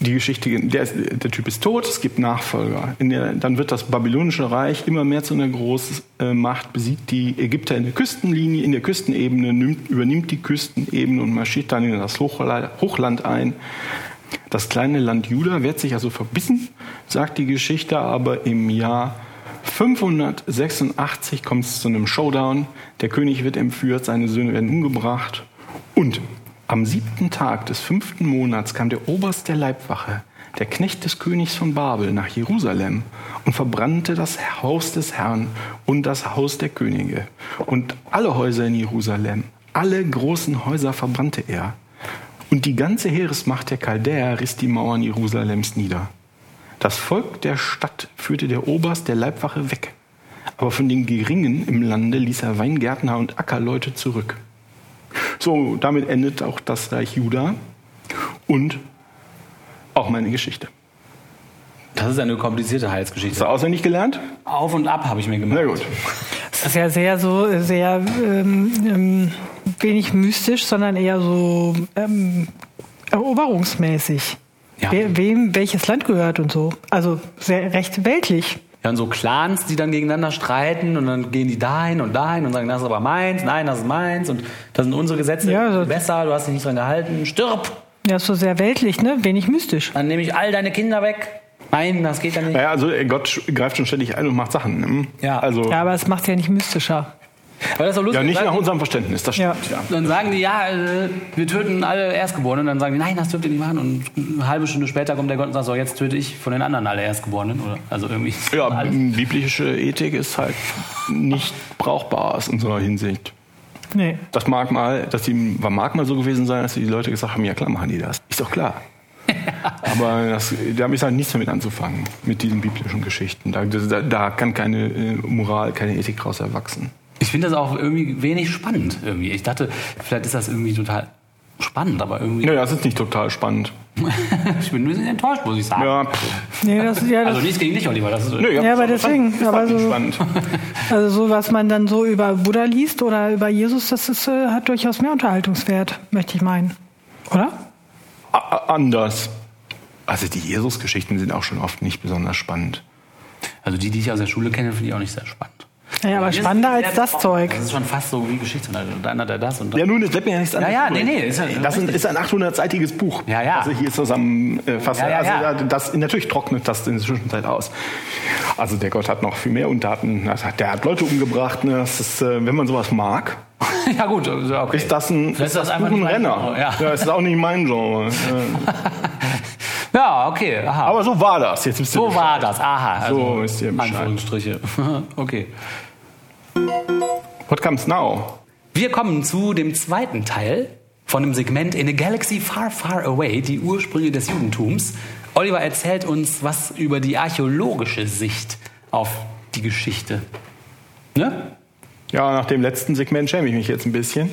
Die Geschichte, der, der Typ ist tot, es gibt Nachfolger. Der, dann wird das babylonische Reich immer mehr zu einer Großmacht, besiegt die Ägypter in der Küstenlinie, in der Küstenebene, nimmt, übernimmt die Küstenebene und marschiert dann in das Hochla- Hochland ein. Das kleine Land Juda wird sich also verbissen, sagt die Geschichte, aber im Jahr 586 kommt es zu einem Showdown. Der König wird entführt, seine Söhne werden umgebracht. Und am siebten Tag des fünften Monats kam der Oberst der Leibwache, der Knecht des Königs von Babel, nach Jerusalem und verbrannte das Haus des Herrn und das Haus der Könige und alle Häuser in Jerusalem. Alle großen Häuser verbrannte er. Und die ganze Heeresmacht der Chaldäer riss die Mauern Jerusalems nieder. Das Volk der Stadt führte der Oberst der Leibwache weg. Aber von den Geringen im Lande ließ er Weingärtner und Ackerleute zurück. So, damit endet auch das Reich Juda und auch meine Geschichte. Das ist eine komplizierte Hast du Heilsgeschichte. auswendig gelernt? Auf und ab habe ich mir gemacht. Na gut. Es ist ja sehr so, sehr ähm, ähm, wenig mystisch, sondern eher so ähm, eroberungsmäßig. Ja. Wer, wem welches Land gehört und so. Also sehr recht weltlich. Ja, und so Clans, die dann gegeneinander streiten und dann gehen die dahin und dahin und sagen, das ist aber meins, nein, das ist meins und das sind unsere Gesetze Ja, so- besser, du hast dich nicht dran gehalten, stirb! Ja, ist so sehr weltlich, ne? Wenig mystisch. Dann nehme ich all deine Kinder weg. Nein, das geht ja nicht. Naja, also äh, Gott greift schon ständig ein und macht Sachen. ne? Ja. Also, Ja, aber es macht ja nicht mystischer. Aber das ist doch lustig. ja, nicht nach unserem Verständnis, das Ja. stimmt. Ja. Dann sagen die, ja, wir töten alle Erstgeborenen. Dann sagen die, nein, das dürft ihr nicht machen. Und eine halbe Stunde später kommt der Gott und sagt, so, jetzt töte ich von den anderen alle Erstgeborenen. Oder, also irgendwie. Ja, alles. biblische Ethik ist halt nicht brauchbar aus unserer Hinsicht. Nee. Das mag mal, dass die, mag mal so gewesen sein, dass die Leute gesagt haben, ja klar machen die das. Ist doch klar. Aber das, da habe ich halt nichts damit anzufangen, mit diesen biblischen Geschichten. Da, da, da kann keine äh, Moral, keine Ethik draus erwachsen. Ich finde das auch irgendwie wenig spannend. Irgendwie. Ich dachte, vielleicht ist das irgendwie total spannend, aber irgendwie. Ja, das ist nicht total spannend. ich bin ein bisschen enttäuscht, muss ich sagen. Ja, Nee, das, ja, das, Also nichts gegen dich, Oliver. Das ist, nö, Ja, aber das deswegen, Ist aber so- spannend. also so, was man dann so über Buddha liest oder über Jesus, das ist, äh, hat durchaus mehr Unterhaltungswert, möchte ich meinen. Oder? A- anders. Also die Jesus-Geschichten sind auch schon oft nicht besonders spannend. Also die, die ich aus der Schule kenne, finde ich auch nicht sehr spannend. Naja, aber spannender als das. Zeug. Das ist schon fast so wie Geschichtsunterricht. Da hat er das und das. Ja, nun, es bleibt mir ja nichts anderes. ja, übrig. nee, nee, ist ja- das ist, ist ein 800-seitiges Buch. Ja, ja. Also hier zusammenfasse. Ja, ja, ja. Also das, natürlich trocknet das in der Zwischenzeit aus. Also der Gott hat noch viel mehr Untaten. Das hat- Der hat Leute umgebracht. Ne? Das ist, äh, wenn man sowas mag, ja gut, also, okay. ist das ein, ist das einfach Buch ein Renner. Genre, Ja. Ja, ist auch nicht mein Genre. Äh, ja, okay. Aha. Aber so war das. Jetzt so Bescheid. war das. Aha. So Also, ist ihr Bescheid. Anführungsstriche. okay. What comes now? Wir kommen zu dem zweiten Teil von dem Segment In a Galaxy Far, Far Away, die Ursprünge des Judentums. Oliver erzählt uns was über die archäologische Sicht auf die Geschichte. Ne? Ja, nach dem letzten Segment schäme ich mich jetzt ein bisschen,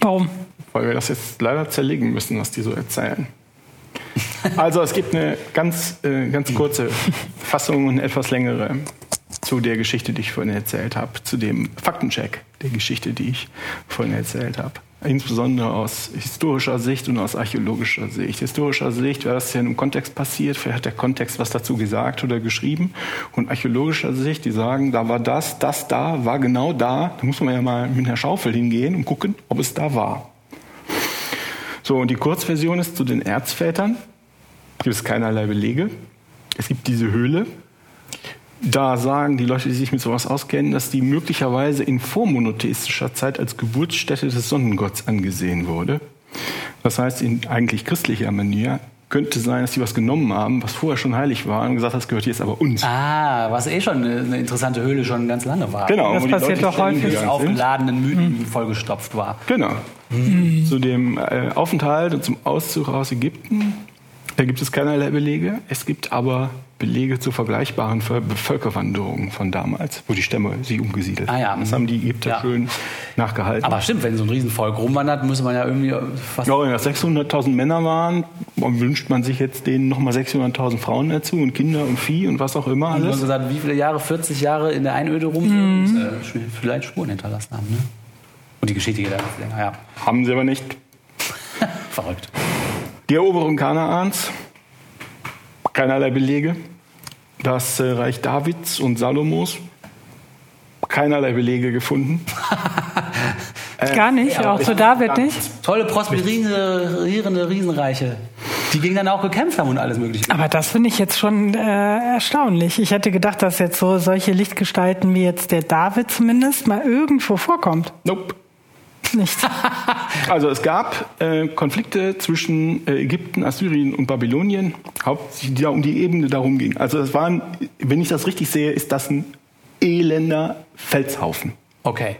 Warum? weil wir das jetzt leider zerlegen müssen, was die so erzählen. Also es gibt eine ganz, äh, ganz kurze Fassung und eine etwas längere zu der Geschichte, die ich vorhin erzählt habe, zu dem Faktencheck der Geschichte, die ich vorhin erzählt habe. Insbesondere aus historischer Sicht und aus archäologischer Sicht. Historischer Sicht, das ja in einem Kontext passiert, vielleicht hat der Kontext was dazu gesagt oder geschrieben. Und archäologischer Sicht, die sagen, da war das, das da, war genau da. Da muss man ja mal mit einer Schaufel hingehen und gucken, ob es da war. So, und die Kurzversion ist zu den Erzvätern. Gibt es keinerlei Belege. Es gibt diese Höhle. Da sagen die Leute, die sich mit sowas auskennen, dass die möglicherweise in vormonotheistischer Zeit als Geburtsstätte des Sonnengotts angesehen wurde. Das heißt, in eigentlich christlicher Manier könnte sein, dass die was genommen haben, was vorher schon heilig war und gesagt, das gehört jetzt aber uns. Ah, was eh schon eine, interessante Höhle schon ganz lange war. Genau. Das wo die passiert Leute doch häufig. Aufgeladenen Mythen vollgestopft war. Genau. Zu dem äh, Aufenthalt und zum Auszug aus Ägypten da gibt es keinerlei Belege. Es gibt aber Belege zu vergleichbaren Ver- Völkerwanderungen von damals, wo die Stämme sich umgesiedelt Ah ja, haben. Das mhm. haben die Ägypter Ja. schön nachgehalten. Aber stimmt, wenn so ein Riesenvolk rumwandert, muss man ja irgendwie fast. Ja, wenn das 600.000 Männer waren, wünscht man sich jetzt denen nochmal 600.000 Frauen dazu und Kinder und Vieh und was auch immer Du hast alles. gesagt, wie viele Jahre, 40 Jahre in der Einöde rum und äh, vielleicht Spuren hinterlassen haben. Ne? Und die Geschichte geht einfach länger, ja. Haben sie aber nicht. Verrückt. Die Eroberung Kanaans, keinerlei Belege. Das äh, Reich Davids und Salomos, keinerlei Belege gefunden. Gar nicht, auch zu David nicht. Tolle, prosperierende Riesenreiche, die gegen dann auch gekämpft haben und alles Mögliche. Aber das finde ich jetzt schon äh, erstaunlich. Ich hätte gedacht, dass jetzt so solche Lichtgestalten wie jetzt der David zumindest mal irgendwo vorkommt. Nope. Nichts. Also es gab äh, Konflikte zwischen äh, Ägypten, Assyrien und Babylonien, hauptsächlich die da um die Ebene darum ging. Also es waren, wenn ich das richtig sehe, ist das ein elender Felshaufen. Okay.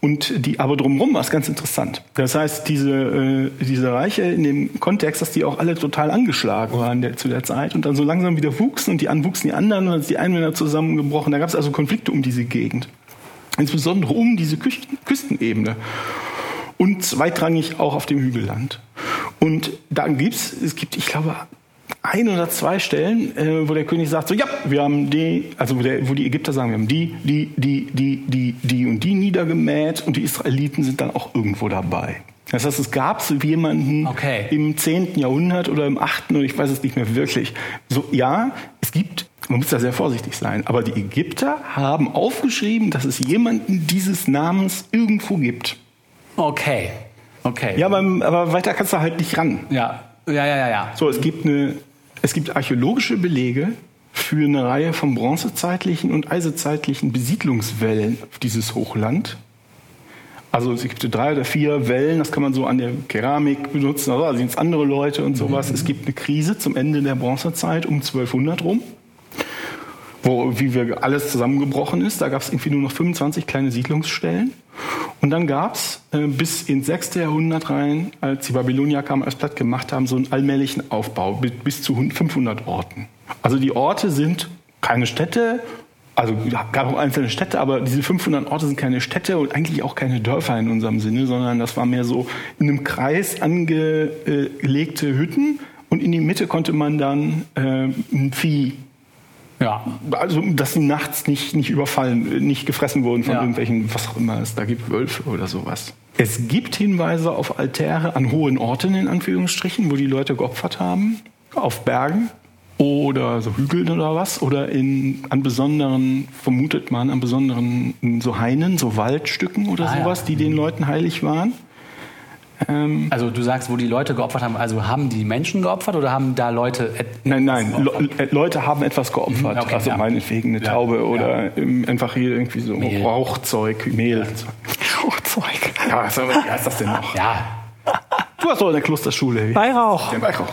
Und die, aber drumherum war es ganz interessant. Das heißt, diese, äh, diese Reiche in dem Kontext, dass die auch alle total angeschlagen waren der, zu der Zeit und dann so langsam wieder wuchsen und die einen wuchsen die anderen und dann sind die einen wieder zusammengebrochen. Da gab es also Konflikte um diese Gegend. Insbesondere um diese Küsten, Küstenebene. Und zweitrangig auch auf dem Hügelland. Und da gibt's, es gibt, ich glaube, ein oder zwei Stellen, äh, wo der König sagt, so, ja, wir haben die, also wo, der, wo die Ägypter sagen, wir haben die, die, die, die, die, die und die niedergemäht und die Israeliten sind dann auch irgendwo dabei. Das heißt, es gab so jemanden Okay. im 10. Jahrhundert oder im 8. oder ich weiß es nicht mehr wirklich. So, ja, es gibt, man muss da sehr vorsichtig sein, aber die Ägypter haben aufgeschrieben, dass es jemanden dieses Namens irgendwo gibt. Okay. Okay. Ja, aber, aber weiter kannst du halt nicht ran. Ja. Ja, ja, ja, ja. So, es gibt, eine, es gibt archäologische Belege für eine Reihe von bronzezeitlichen und eisezeitlichen Besiedlungswellen auf dieses Hochland. Also es gibt drei oder vier Wellen, das kann man so an der Keramik benutzen, also sind es andere Leute und sowas. Es gibt eine Krise zum Ende der Bronzezeit um 1200 rum, wo, wie wir alles zusammengebrochen ist. Da gab es irgendwie nur noch 25 kleine Siedlungsstellen. Und dann gab es äh, bis ins 6. Jahrhundert rein, als die Babylonier kamen, alles platt gemacht haben, so einen allmählichen Aufbau bi- bis zu 500 Orten. Also die Orte sind keine Städte, also gab auch einzelne Städte, aber diese 500 Orte sind keine Städte und eigentlich auch keine Dörfer in unserem Sinne, sondern das war mehr so in einem Kreis angelegte Hütten und in die Mitte konnte man dann äh, ein Vieh Ja. also, dass sie nachts nicht, nicht überfallen, nicht gefressen wurden von Ja. irgendwelchen, was auch immer es da gibt, Wölfe oder sowas. Es gibt Hinweise auf Altäre an hohen Orten, in Anführungsstrichen, wo die Leute geopfert haben, auf Bergen oder so Hügeln oder was, oder in, an besonderen, vermutet man, an besonderen so Hainen, so Waldstücken oder Ah, ja. sowas, die den Leuten heilig waren. Ähm, Also du sagst, wo die Leute geopfert haben, also haben die Menschen geopfert oder haben da Leute... Nein, nein? Le äh, Leute haben etwas geopfert. Mhm, okay, also ja. meinetwegen eine Ja, Taube ja. oder ähm, einfach hier irgendwie so Mehl. Rauchzeug, Mehl. Rauchzeug. Ja, was wie heißt das denn noch? Ja. Du warst doch in der Klosterschule. Weihrauch. Ja, Weihrauch.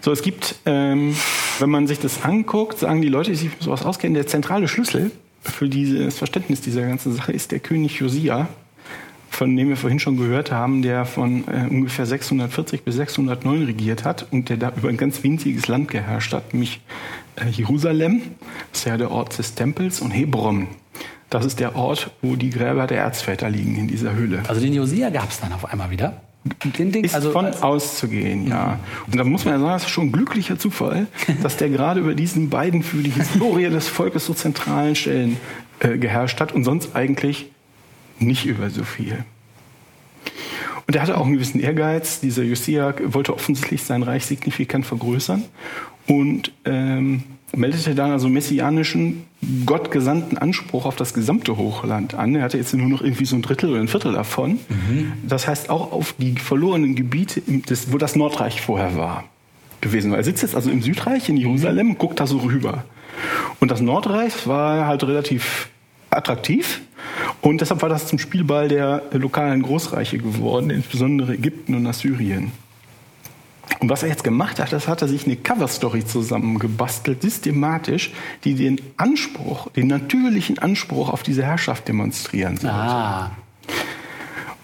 So, es gibt, ähm, wenn man sich das anguckt, sagen die Leute, die sich mit sowas auskennen, der zentrale Schlüssel für dieses Verständnis dieser ganzen Sache ist der König Josia, von dem wir vorhin schon gehört haben, der von äh, ungefähr 640 bis 609 regiert hat und der da über ein ganz winziges Land geherrscht hat, nämlich äh, Jerusalem, das ist ja der Ort des Tempels, und Hebron. Das ist der Ort, wo die Gräber der Erzväter liegen in dieser Höhle. Also den Josia gab es dann auf einmal wieder. Den Ding, Ist also von auszugehen, ja. Und da muss man ja sagen, das ist schon ein glücklicher Zufall, dass der gerade über diesen beiden für die Historie des Volkes so zentralen Stellen äh, geherrscht hat und sonst eigentlich nicht über so viel. Und er hatte auch einen gewissen Ehrgeiz. Dieser Josia wollte offensichtlich sein Reich signifikant vergrößern und ähm, meldete dann also messianischen, gottgesandten Anspruch auf das gesamte Hochland an. Er hatte jetzt nur noch irgendwie so ein Drittel oder ein Viertel davon. Das heißt auch auf die verlorenen Gebiete, des, wo das Nordreich vorher war, gewesen. Er sitzt jetzt also im Südreich in Jerusalem, und guckt da so rüber. Und das Nordreich war halt relativ attraktiv. Und deshalb war das zum Spielball der lokalen Großreiche geworden, insbesondere Ägypten und Assyrien. Und was er jetzt gemacht hat, das hat er sich eine Coverstory zusammengebastelt, systematisch, die den Anspruch, den natürlichen Anspruch auf diese Herrschaft demonstrieren soll. Ah.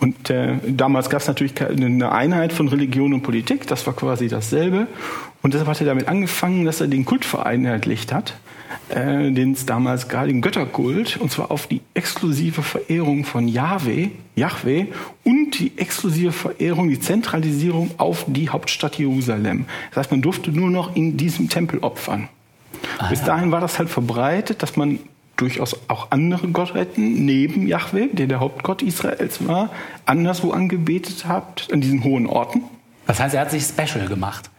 Und äh, damals gab es natürlich eine Einheit von Religion und Politik, das war quasi dasselbe. Und deshalb hat er damit angefangen, dass er den Kult vereinheitlicht hat, äh, den es damals gab, den Götterkult, und zwar auf die exklusive Verehrung von Yahweh, Yahweh und die exklusive Verehrung, die Zentralisierung auf die Hauptstadt Jerusalem. Das heißt, man durfte nur noch in diesem Tempel opfern. Ah, Bis dahin war das halt verbreitet, dass man durchaus auch andere Gottheiten neben Yahweh, der der Hauptgott Israels war, anderswo angebetet hat, an diesen hohen Orten. Das heißt, er hat sich special gemacht.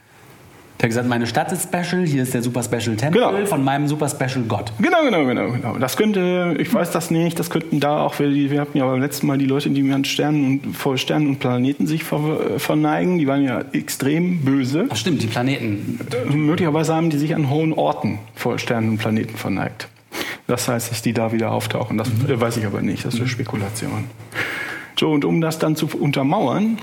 Der hat gesagt, meine Stadt ist special, hier ist der super special Tempel genau. von meinem super special Gott. Genau, genau, genau, genau. Das könnte, ich weiß das nicht, das könnten da auch, wir, wir hatten ja beim letzten Mal die Leute, die an Sternen und vor Sternen und Planeten sich ver, verneigen, die waren ja extrem böse. Ach stimmt, die Planeten. Möglicherweise haben die sich an hohen Orten vor Sternen und Planeten verneigt. Das heißt, dass die da wieder auftauchen. Das mhm. weiß ich aber nicht. Das ist eine Spekulation. So, und um das dann zu untermauern,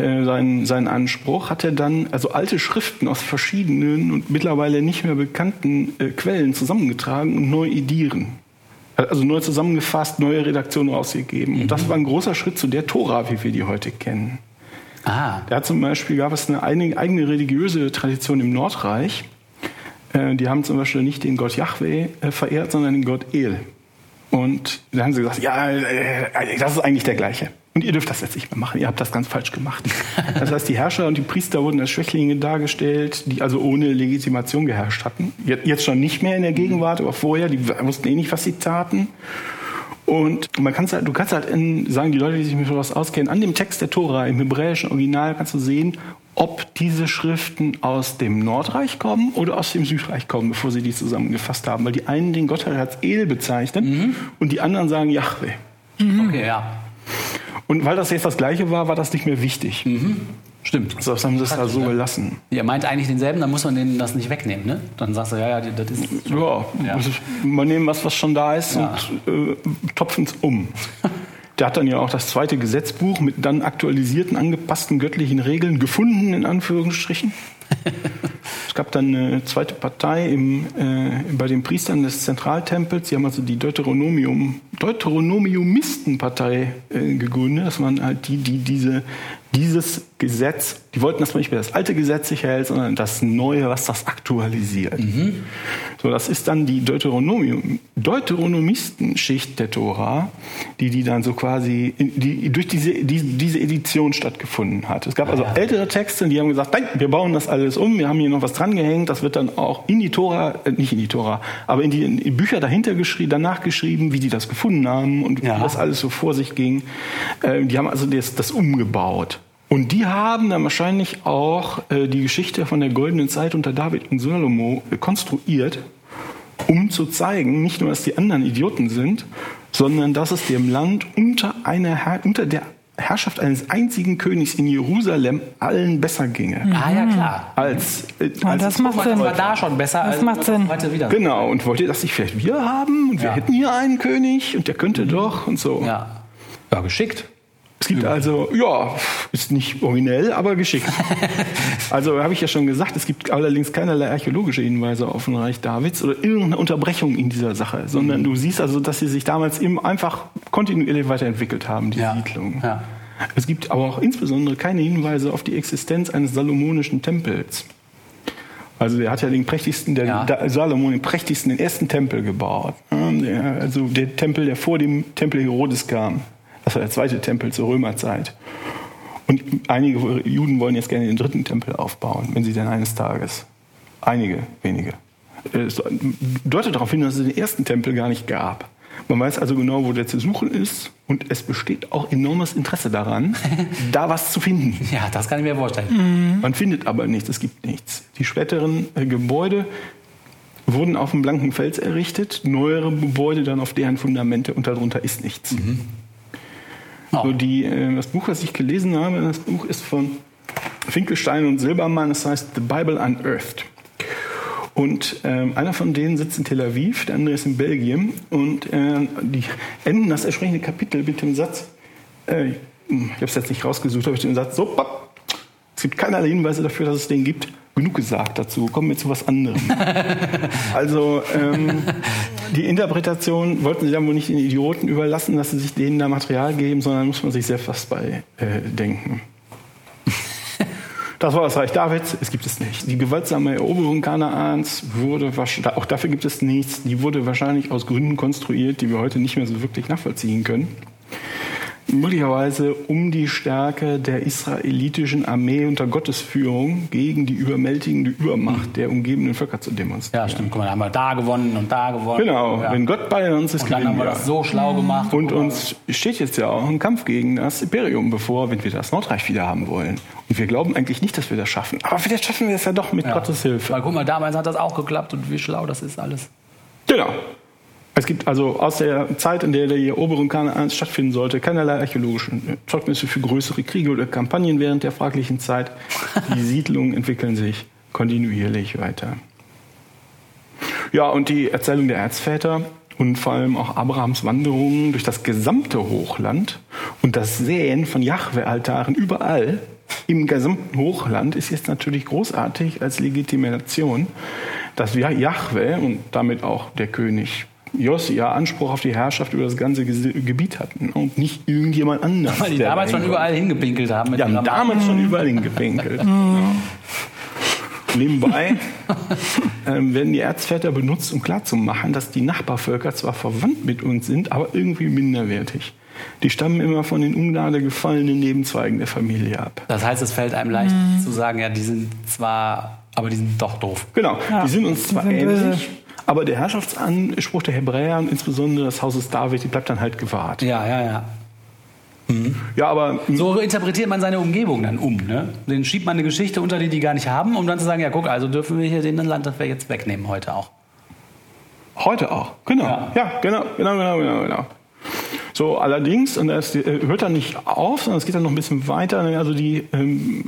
äh, seinen, seinen Anspruch, hat er dann also alte Schriften aus verschiedenen und mittlerweile nicht mehr bekannten äh, Quellen zusammengetragen und neu edieren. Also neu zusammengefasst, neue Redaktionen rausgegeben. Mhm. Und das war ein großer Schritt zu der Tora, wie wir die heute kennen. Ah. Da zum Beispiel gab es eine eigene religiöse Tradition im Nordreich, äh, die haben zum Beispiel nicht den Gott Yahweh äh, verehrt, sondern den Gott El. Und da haben sie gesagt, ja, das ist eigentlich der gleiche. Und ihr dürft das jetzt nicht mehr machen. Ihr habt das ganz falsch gemacht. Das heißt, die Herrscher und die Priester wurden als Schwächlinge dargestellt, die also ohne Legitimation geherrscht hatten. Jetzt schon nicht mehr in der Gegenwart, aber vorher, die wussten eh nicht, was sie taten. Und man kann's halt, du kannst halt in, sagen die Leute, die sich mit sowas auskennen, an dem Text der Tora im hebräischen Original kannst du sehen, ob diese Schriften aus dem Nordreich kommen oder aus dem Südreich kommen, bevor sie die zusammengefasst haben. Weil die einen den Gott als El bezeichnen mhm. und die anderen sagen Yahweh. Mhm. Okay, ja. Und weil das jetzt das Gleiche war, war das nicht mehr wichtig. Mhm. Stimmt. Also das haben sie es da so gelassen. Ihr meint eigentlich denselben, dann muss man denen das nicht wegnehmen, ne? Dann sagst du, ja, ja, das ist. Ja, ja. man nehmen was, was schon da ist ja. und äh, topfen es um. Der hat dann ja auch das zweite Gesetzbuch mit dann aktualisierten, angepassten göttlichen Regeln gefunden, in Anführungsstrichen. es gab dann eine zweite Partei im, äh, bei den Priestern des Zentraltempels. Sie haben also die Deuteronomium, Deuteronomiumistenpartei äh, gegründet. Das waren halt die, die diese dieses Gesetz, die wollten, dass man nicht mehr das alte Gesetz sich hält, sondern das neue, was das aktualisiert. Mhm. So, das ist dann die Deuteronomium, Deuteronomistenschicht der Tora, die die dann so quasi, die durch diese, die, diese Edition stattgefunden hat. Es gab also ältere Texte, die haben gesagt, nein, wir bauen das alles um, wir haben hier noch was dran gehängt, das wird dann auch in die Tora, äh, nicht in die Tora, aber in die, in die Bücher dahinter geschrieben, danach geschrieben, wie die das gefunden haben und ja. wie das alles so vor sich ging. Äh, die haben also das, das umgebaut. Und die haben dann wahrscheinlich auch äh, die Geschichte von der goldenen Zeit unter David und Salomo konstruiert, um zu zeigen, nicht nur, dass die anderen Idioten sind, sondern dass es dem Land unter, einer Her unter der Herrschaft eines einzigen Königs in Jerusalem allen besser ginge. Mhm. Ah ja klar. Als, äh, ja, als das macht Sinn. war da schon besser. Das als macht Sinn. Heute wieder. Genau. Und wollt ihr das nicht vielleicht wir haben? Und wir hätten hier einen König und der könnte mhm. doch und so. Ja. Ja, geschickt. Es gibt also, ja, ist nicht originell, aber geschickt. also habe ich ja schon gesagt, es gibt allerdings keinerlei archäologische Hinweise auf ein Reich Davids oder irgendeine Unterbrechung in dieser Sache, sondern du siehst also, dass sie sich damals eben einfach kontinuierlich weiterentwickelt haben, die ja. Siedlung. Ja. Es gibt aber auch insbesondere keine Hinweise auf die Existenz eines salomonischen Tempels. Also der hat ja den prächtigsten, der ja. Salomon den prächtigsten, den ersten Tempel gebaut. Also der Tempel, der vor dem Tempel Herodes kam. Das war der zweite Tempel zur Römerzeit. Und einige Juden wollen jetzt gerne den dritten Tempel aufbauen, wenn sie denn eines Tages. Einige, wenige. Es deutet darauf hin, dass es den ersten Tempel gar nicht gab. Man weiß also genau, wo der zu suchen ist und es besteht auch enormes Interesse daran, da was zu finden. Ja, das kann ich mir vorstellen. Mhm. Man findet aber nichts, es gibt nichts. Die späteren äh, Gebäude wurden auf dem blanken Fels errichtet, neuere Gebäude dann auf deren Fundamente und darunter ist nichts. Mhm. Oh. So die, äh, das Buch, was ich gelesen habe, das Buch ist von Finkelstein und Silbermann, das heißt The Bible Unearthed. Und ähm, einer von denen sitzt in Tel Aviv, der andere ist in Belgien. Und äh, die enden das entsprechende Kapitel mit dem Satz, äh, ich habe es jetzt nicht rausgesucht, aber mit dem Satz, so, papp, Es gibt keinerlei Hinweise dafür, dass es den gibt. Genug gesagt dazu. Kommen wir zu was anderem. also ähm, die Interpretation wollten sie dann wohl nicht den Idioten überlassen, dass sie sich denen da Material geben, sondern muss man sich selbst was bei äh, denken. Das war das Reich Davids, es gibt es nicht. Die gewaltsame Eroberung Kanaans wurde, auch dafür gibt es nichts, die wurde wahrscheinlich aus Gründen konstruiert, die wir heute nicht mehr so wirklich nachvollziehen können möglicherweise um die Stärke der israelitischen Armee unter Gottes Führung gegen die überwältigende Übermacht der umgebenden Völker zu demonstrieren. Ja, stimmt. Guck mal, da haben wir da gewonnen und da gewonnen. Genau, ja. wenn Gott bei uns ist, und dann haben wir das so schlau gemacht. Und uns steht jetzt ja auch ein Kampf gegen das Imperium bevor, wenn wir das Nordreich wieder haben wollen. Und wir glauben eigentlich nicht, dass wir das schaffen. Aber vielleicht schaffen wir es ja doch mit ja. Gottes Hilfe. Weil guck mal, damals hat das auch geklappt und wie schlau das ist alles. Genau. Es gibt also aus der Zeit, in der die Eroberung Kanaans stattfinden sollte, keinerlei archäologische Zeugnisse für größere Kriege oder Kampagnen während der fraglichen Zeit. Die Siedlungen entwickeln sich kontinuierlich weiter. Ja, und die Erzählung der Erzväter und vor allem auch Abrahams Wanderungen durch das gesamte Hochland und das Säen von Jahwe-Altaren überall im gesamten Hochland ist jetzt natürlich großartig als Legitimation, dass Jahwe und damit auch der König Josia Anspruch auf die Herrschaft über das ganze Gebiet hatten und nicht irgendjemand anders. Weil die damals schon überall hingepinkelt haben. Mit die haben damals schon überall hingepinkelt. Nebenbei ähm, werden die Erzväter benutzt, um klarzumachen, dass die Nachbarvölker zwar verwandt mit uns sind, aber irgendwie minderwertig. Die stammen immer von den Ungnade gefallenen Nebenzweigen der Familie ab. Das heißt, es fällt einem leicht mhm. zu sagen, ja, die sind zwar, aber die sind doch doof. Genau, ja, die sind uns zwar sind ähnlich, aber der Herrschaftsanspruch der Hebräer und insbesondere des Hauses David, die bleibt dann halt gewahrt. Ja, ja, ja. Mhm. Ja, aber so interpretiert man seine Umgebung dann um. Ne? Den schiebt man eine Geschichte unter, die die gar nicht haben, um dann zu sagen, ja guck, also dürfen wir hier den Land, das wir jetzt wegnehmen heute auch. Heute auch, genau. Ja, ja genau, genau, genau, genau, genau. So, allerdings, und das äh, hört dann nicht auf, sondern es geht dann noch ein bisschen weiter. Also die, ähm,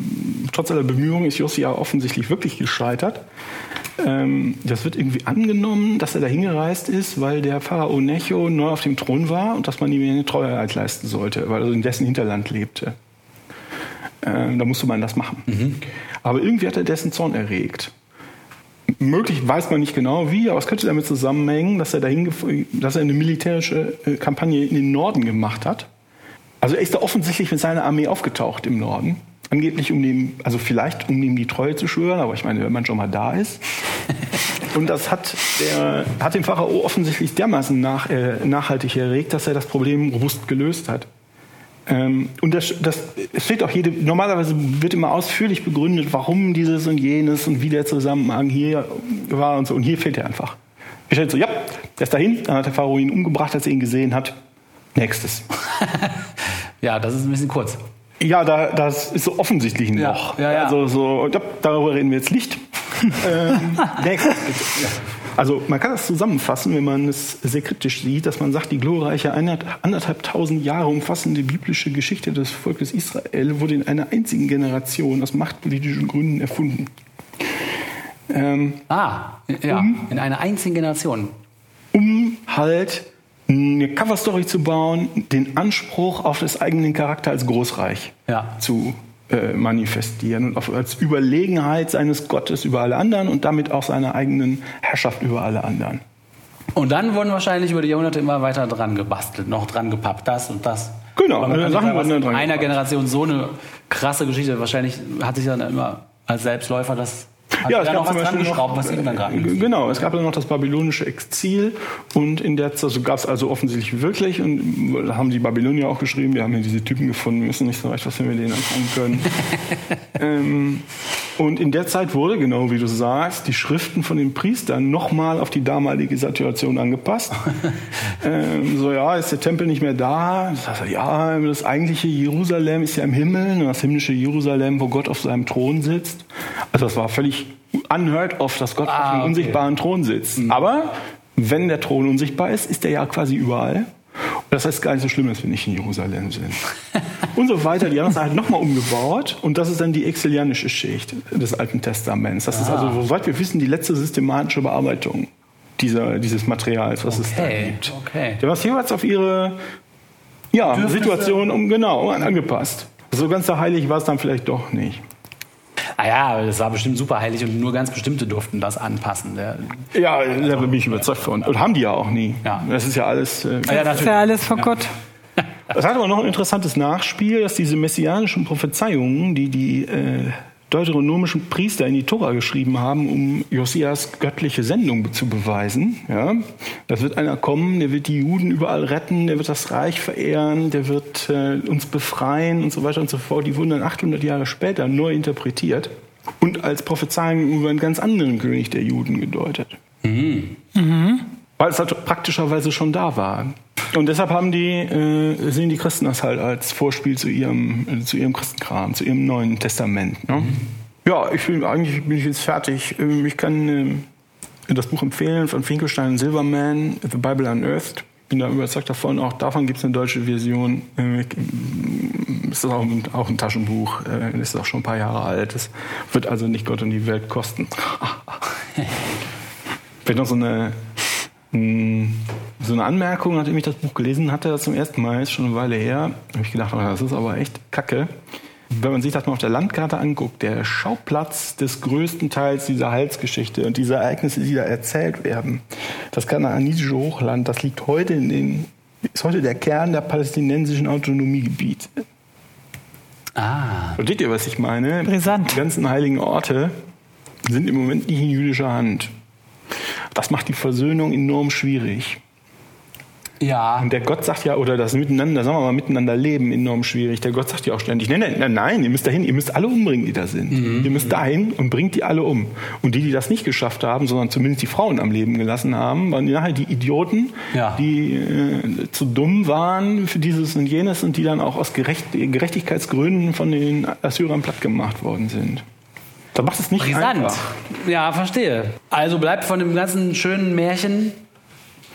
trotz aller Bemühungen ist Josia offensichtlich wirklich gescheitert. Ähm, das wird irgendwie angenommen, dass er da hingereist ist, weil der Pharao Necho neu auf dem Thron war und dass man ihm eine Treuheit leisten sollte, weil er in dessen Hinterland lebte. Ähm, da musste man das machen. Mhm. Aber irgendwie hat er dessen Zorn erregt. Möglich weiß man nicht genau wie, aber es könnte damit zusammenhängen, dass er, dahin, dass er eine militärische äh, Kampagne in den Norden gemacht hat. Also er ist da offensichtlich mit seiner Armee aufgetaucht im Norden Angeblich um dem, also vielleicht um ihm die Treue zu schwören, aber ich meine, wenn man schon mal da ist. Und das hat, der, hat den Pharao offensichtlich dermaßen nach, äh, nachhaltig erregt, dass er das Problem robust gelöst hat. Ähm, und das, das es steht auch jede, normalerweise wird immer ausführlich begründet, warum dieses und jenes und wie der Zusammenhang hier war und so. Und hier fehlt er einfach. Er stellt so, ja, der ist dahin, dann hat der Pharao ihn umgebracht, als er ihn gesehen hat. Nächstes. ja, das ist ein bisschen kurz. Ja, da, das ist so offensichtlich ein ja, Loch. Ja, ja. Also so, ja, darüber reden wir jetzt nicht. ähm, also man kann das zusammenfassen, wenn man es sehr kritisch sieht, dass man sagt, die glorreiche anderthalbtausend Jahre umfassende biblische Geschichte des Volkes Israel wurde in einer einzigen Generation aus machtpolitischen Gründen erfunden. Ähm, ah, ja, um, in einer einzigen Generation. Um halt eine Coverstory zu bauen, den Anspruch auf das eigenen Charakter als Großreich ja. zu äh, manifestieren und auf, als Überlegenheit seines Gottes über alle anderen und damit auch seiner eigenen Herrschaft über alle anderen. Und dann wurden wahrscheinlich über die Jahrhunderte immer weiter dran gebastelt, noch dran gepappt, das und das. Genau, also Sachen wurden dann dran einer Generation so eine krasse Geschichte. Wahrscheinlich hat sich dann immer als Selbstläufer das ja, es gab noch was dran geschraubt, was ihm dann gerade Genau, es gab dann noch das babylonische Exil und in der Zeit also gab es also offensichtlich wirklich und da haben die Babylonier auch geschrieben, wir haben hier diese Typen gefunden, wissen nicht so recht, was wir mit denen anfangen können. ähm, und in der Zeit wurde, genau wie du sagst, die Schriften von den Priestern nochmal auf die damalige Situation angepasst. ähm, so, ja, ist der Tempel nicht mehr da? ja, das eigentliche Jerusalem ist ja im Himmel, das himmlische Jerusalem, wo Gott auf seinem Thron sitzt. Also das war völlig unheard of, dass Gott ah, auf dem okay. unsichtbaren Thron sitzt. Mhm. Aber wenn der Thron unsichtbar ist, ist er ja quasi überall. Das heißt gar nicht so schlimm, dass wir nicht in Jerusalem sind. und so weiter. Die haben es halt nochmal umgebaut. Und das ist dann die exilianische Schicht des Alten Testaments. Das ah. ist also, soweit wir wissen, die letzte systematische Bearbeitung dieser, dieses Materials, was okay. es da gibt. Okay. Die haben es jeweils auf ihre ja, Situation um, genau, angepasst. So ganz so heilig war es dann vielleicht doch nicht. Ah ja, das war bestimmt super heilig und nur ganz bestimmte durften das anpassen. Der, Ja, da bin ich überzeugt von. Und haben die ja auch nie. Ja. Das ist ja alles. Äh, Ah ja, Das ist ja alles vor Gott. Das hat aber noch ein interessantes Nachspiel, dass diese messianischen Prophezeiungen, die die äh, deuteronomischen Priester in die Tora geschrieben haben, um Josias göttliche Sendung zu beweisen. Ja, das wird einer kommen, der wird die Juden überall retten, der wird das Reich verehren, der wird äh, uns befreien und so weiter und so fort. Die wurden dann 800 Jahre später neu interpretiert und als Prophezeiungen über einen ganz anderen König der Juden gedeutet. Weil es halt praktischerweise schon da war. Und deshalb haben die, äh, sehen die Christen das halt als Vorspiel zu ihrem, äh, zu ihrem Christenkram, zu ihrem Neuen Testament. Ne? Ja, ich bin, eigentlich bin ich jetzt fertig. Ähm, Ich kann ähm, das Buch empfehlen von Finkelstein und Silverman, The Bible Unearthed. Bin da überzeugt davon, auch davon gibt es eine deutsche Version. Äh, ich- Es ist auch ein, auch ein Taschenbuch, äh, ist auch schon ein paar Jahre alt. Es wird also nicht Gott und die Welt kosten. Vielleicht noch so eine, so eine Anmerkung, nachdem ich das Buch gelesen hatte, das zum ersten Mal, ist schon eine Weile her, habe ich gedacht, oh, das ist aber echt kacke. Wenn man sich das mal auf der Landkarte anguckt, der Schauplatz des größten Teils dieser Heilsgeschichte und dieser Ereignisse, die da erzählt werden, das kanaanische Hochland, das liegt heute in den, ist heute der Kern der palästinensischen Autonomiegebiete. ah, Versteht ihr, was ich meine? Brisant. Die ganzen heiligen Orte sind im Moment nicht in jüdischer Hand. Das macht die Versöhnung enorm schwierig. ja. Und der Gott sagt ja, oder das Miteinander, sagen wir mal, miteinander leben enorm schwierig. Der Gott sagt ja auch ständig, nein, nein, nein, nein, ihr müsst dahin, ihr müsst alle umbringen, die da sind. Mhm. Ihr müsst dahin und bringt die alle um. Und die, die das nicht geschafft haben, sondern zumindest die Frauen am Leben gelassen haben, waren nachher die Idioten, Ja. die äh, zu dumm waren für dieses und jenes und die dann auch aus Gerecht Gerechtigkeitsgründen von den Assyrern platt gemacht worden sind. Da macht es nicht Brisant. einfach. Ja, verstehe. Also bleibt von dem ganzen schönen Märchen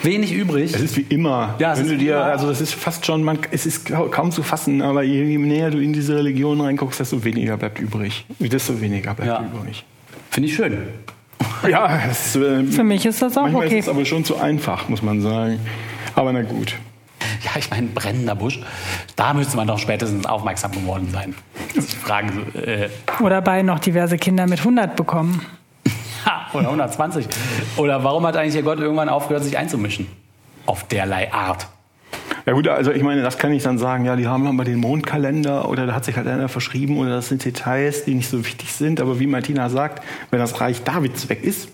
wenig übrig. Es ist wie immer. Ja, es Wenn ist dir, immer. also das ist fast schon, man, es ist kau- kaum zu fassen, aber je, je näher du in diese Religion reinguckst, desto weniger bleibt übrig. Desto weniger bleibt Ja. übrig. Finde ich schön. Ja, es, äh, Für mich ist das auch manchmal okay. ist es aber schon zu einfach, muss man sagen. Aber na gut. Ja, ich meine, brennender Busch. Da müsste man doch spätestens aufmerksam geworden sein. Fragen, äh, Oder bei noch diverse Kinder mit 100 bekommen. ha, oder 120. Oder warum hat eigentlich der Gott irgendwann aufgehört, sich einzumischen? Auf derlei Art. Ja gut, also ich meine, das kann ich dann sagen, ja, die haben aber den Mondkalender oder da hat sich halt einer verschrieben oder das sind Details, die nicht so wichtig sind. Aber wie Martina sagt, wenn das Reich Davids weg ist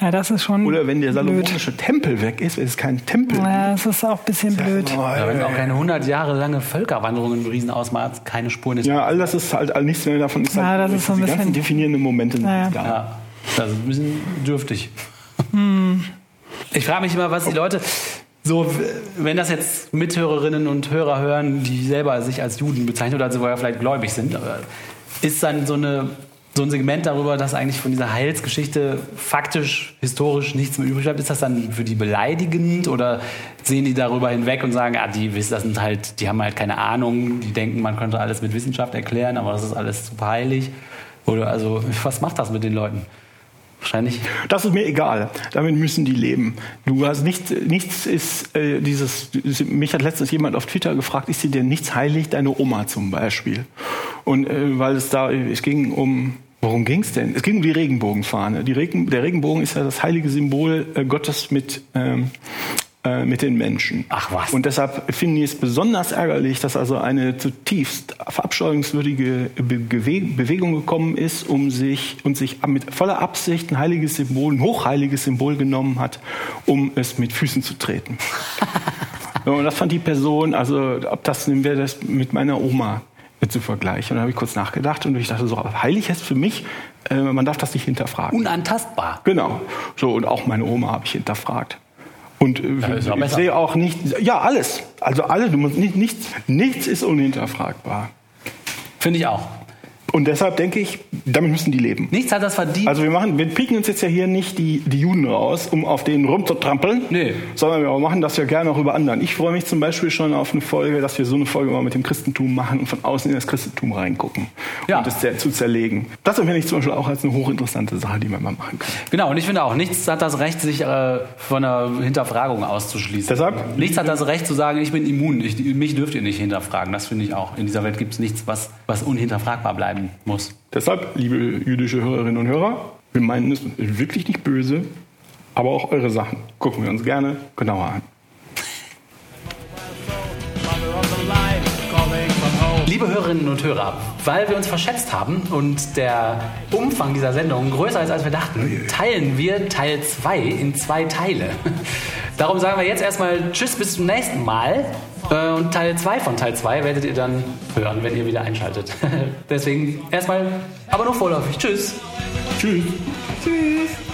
Ja, das ist schon oder wenn der blöd. salomonische Tempel weg ist, wenn es keinen Tempel Ja, das ist auch ein bisschen blöd. Ja, wenn auch keine 100 Jahre lange Völkerwanderung im Riesenausmaß keine Spuren ist. Ja, all das ist halt all nichts mehr davon. Ist Ja, halt, das ist so ein die ganzen bisschen- definierenden Momente sind Ja, ja. nicht da. Ja, das ist ein bisschen dürftig. Ich frage mich immer, was die Leute so, wenn das jetzt Mithörerinnen und Hörer hören, die selber sich als Juden bezeichnen oder sogar vielleicht gläubig sind, aber ist dann so, eine, so ein Segment darüber, dass eigentlich von dieser Heilsgeschichte faktisch, historisch nichts mehr übrig bleibt, ist das dann für die beleidigend oder sehen die darüber hinweg und sagen, ah, die das sind halt, die haben halt keine Ahnung, die denken, man könnte alles mit Wissenschaft erklären, aber das ist alles super heilig. Oder also, was macht das mit den Leuten? Wahrscheinlich. Das ist mir egal. Damit müssen die leben. Du hast nichts, nichts ist äh, dieses. Mich hat letztens jemand auf Twitter gefragt: Ist dir denn nichts heilig? Deine Oma zum Beispiel. Und äh, weil es da, es ging um. Worum ging es denn? Es ging um die Regenbogenfahne. Die Regen, der Regenbogen ist ja das heilige Symbol äh, Gottes mit, ähm, äh, mit den Menschen. Ach was. Und deshalb finde ich es besonders ärgerlich, dass also eine zutiefst verabscheuungswürdige Bewegung gekommen ist, um sich und sich mit voller Absicht ein heiliges Symbol, ein hochheiliges Symbol genommen hat, um es mit Füßen zu treten. Und das fand die Person, also ob das wäre das mit meiner Oma zu vergleichen. Und dann habe ich kurz nachgedacht und ich dachte so, heilig ist für mich, äh, man darf das nicht hinterfragen. Unantastbar. Genau. So, und auch meine Oma habe ich hinterfragt. Und äh, ich besser. sehe auch nicht, ja, alles. Also alles, du musst nicht, nichts, nichts ist unhinterfragbar. Finde ich auch. Und deshalb denke ich, damit müssen die leben. Nichts hat das verdient. Also wir machen, wir pieken uns jetzt ja hier nicht die, die Juden raus, um auf denen rumzutrampeln, Nee. sondern wir machen das ja gerne auch über anderen. Ich freue mich zum Beispiel schon auf eine Folge, dass wir so eine Folge mal mit dem Christentum machen und von außen in das Christentum reingucken Ja. und das zer- zu zerlegen. Das empfinde ich zum Beispiel auch als eine hochinteressante Sache, die man mal machen kann. Genau, und ich finde auch, nichts hat das Recht, sich äh, von einer Hinterfragung auszuschließen. Deshalb? Nichts hat das Recht zu sagen, ich bin immun, ich, mich dürft ihr nicht hinterfragen. Das finde ich auch. In dieser Welt gibt es nichts, was, was unhinterfragbar bleiben werden muss. Deshalb, liebe jüdische Hörerinnen und Hörer, wir meinen es wirklich nicht böse, aber auch eure Sachen gucken wir uns gerne genauer an. Liebe Hörerinnen und Hörer, weil wir uns verschätzt haben und der Umfang dieser Sendung größer ist, als wir dachten, teilen wir Teil 2 in zwei Teile. Darum sagen wir jetzt erstmal Tschüss bis zum nächsten Mal. Äh, Und Teil 2 von Teil 2 werdet ihr dann hören, wenn ihr wieder einschaltet. Deswegen erstmal, aber nur vorläufig. Tschüss. Tschüss.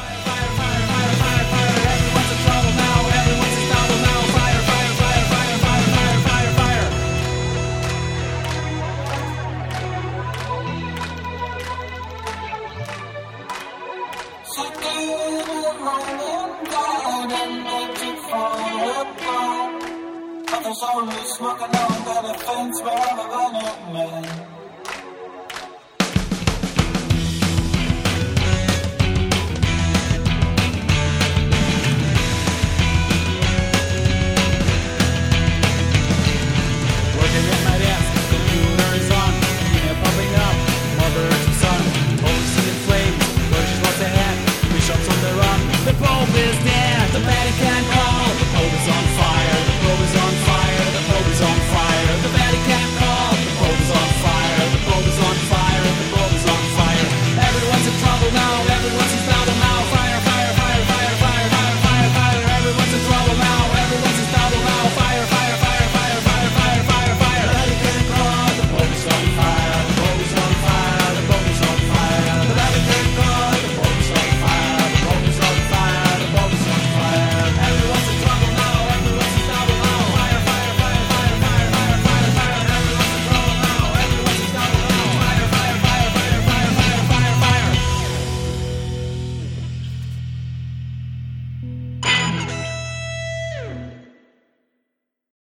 Only smoking on the fence where I'm a running, man.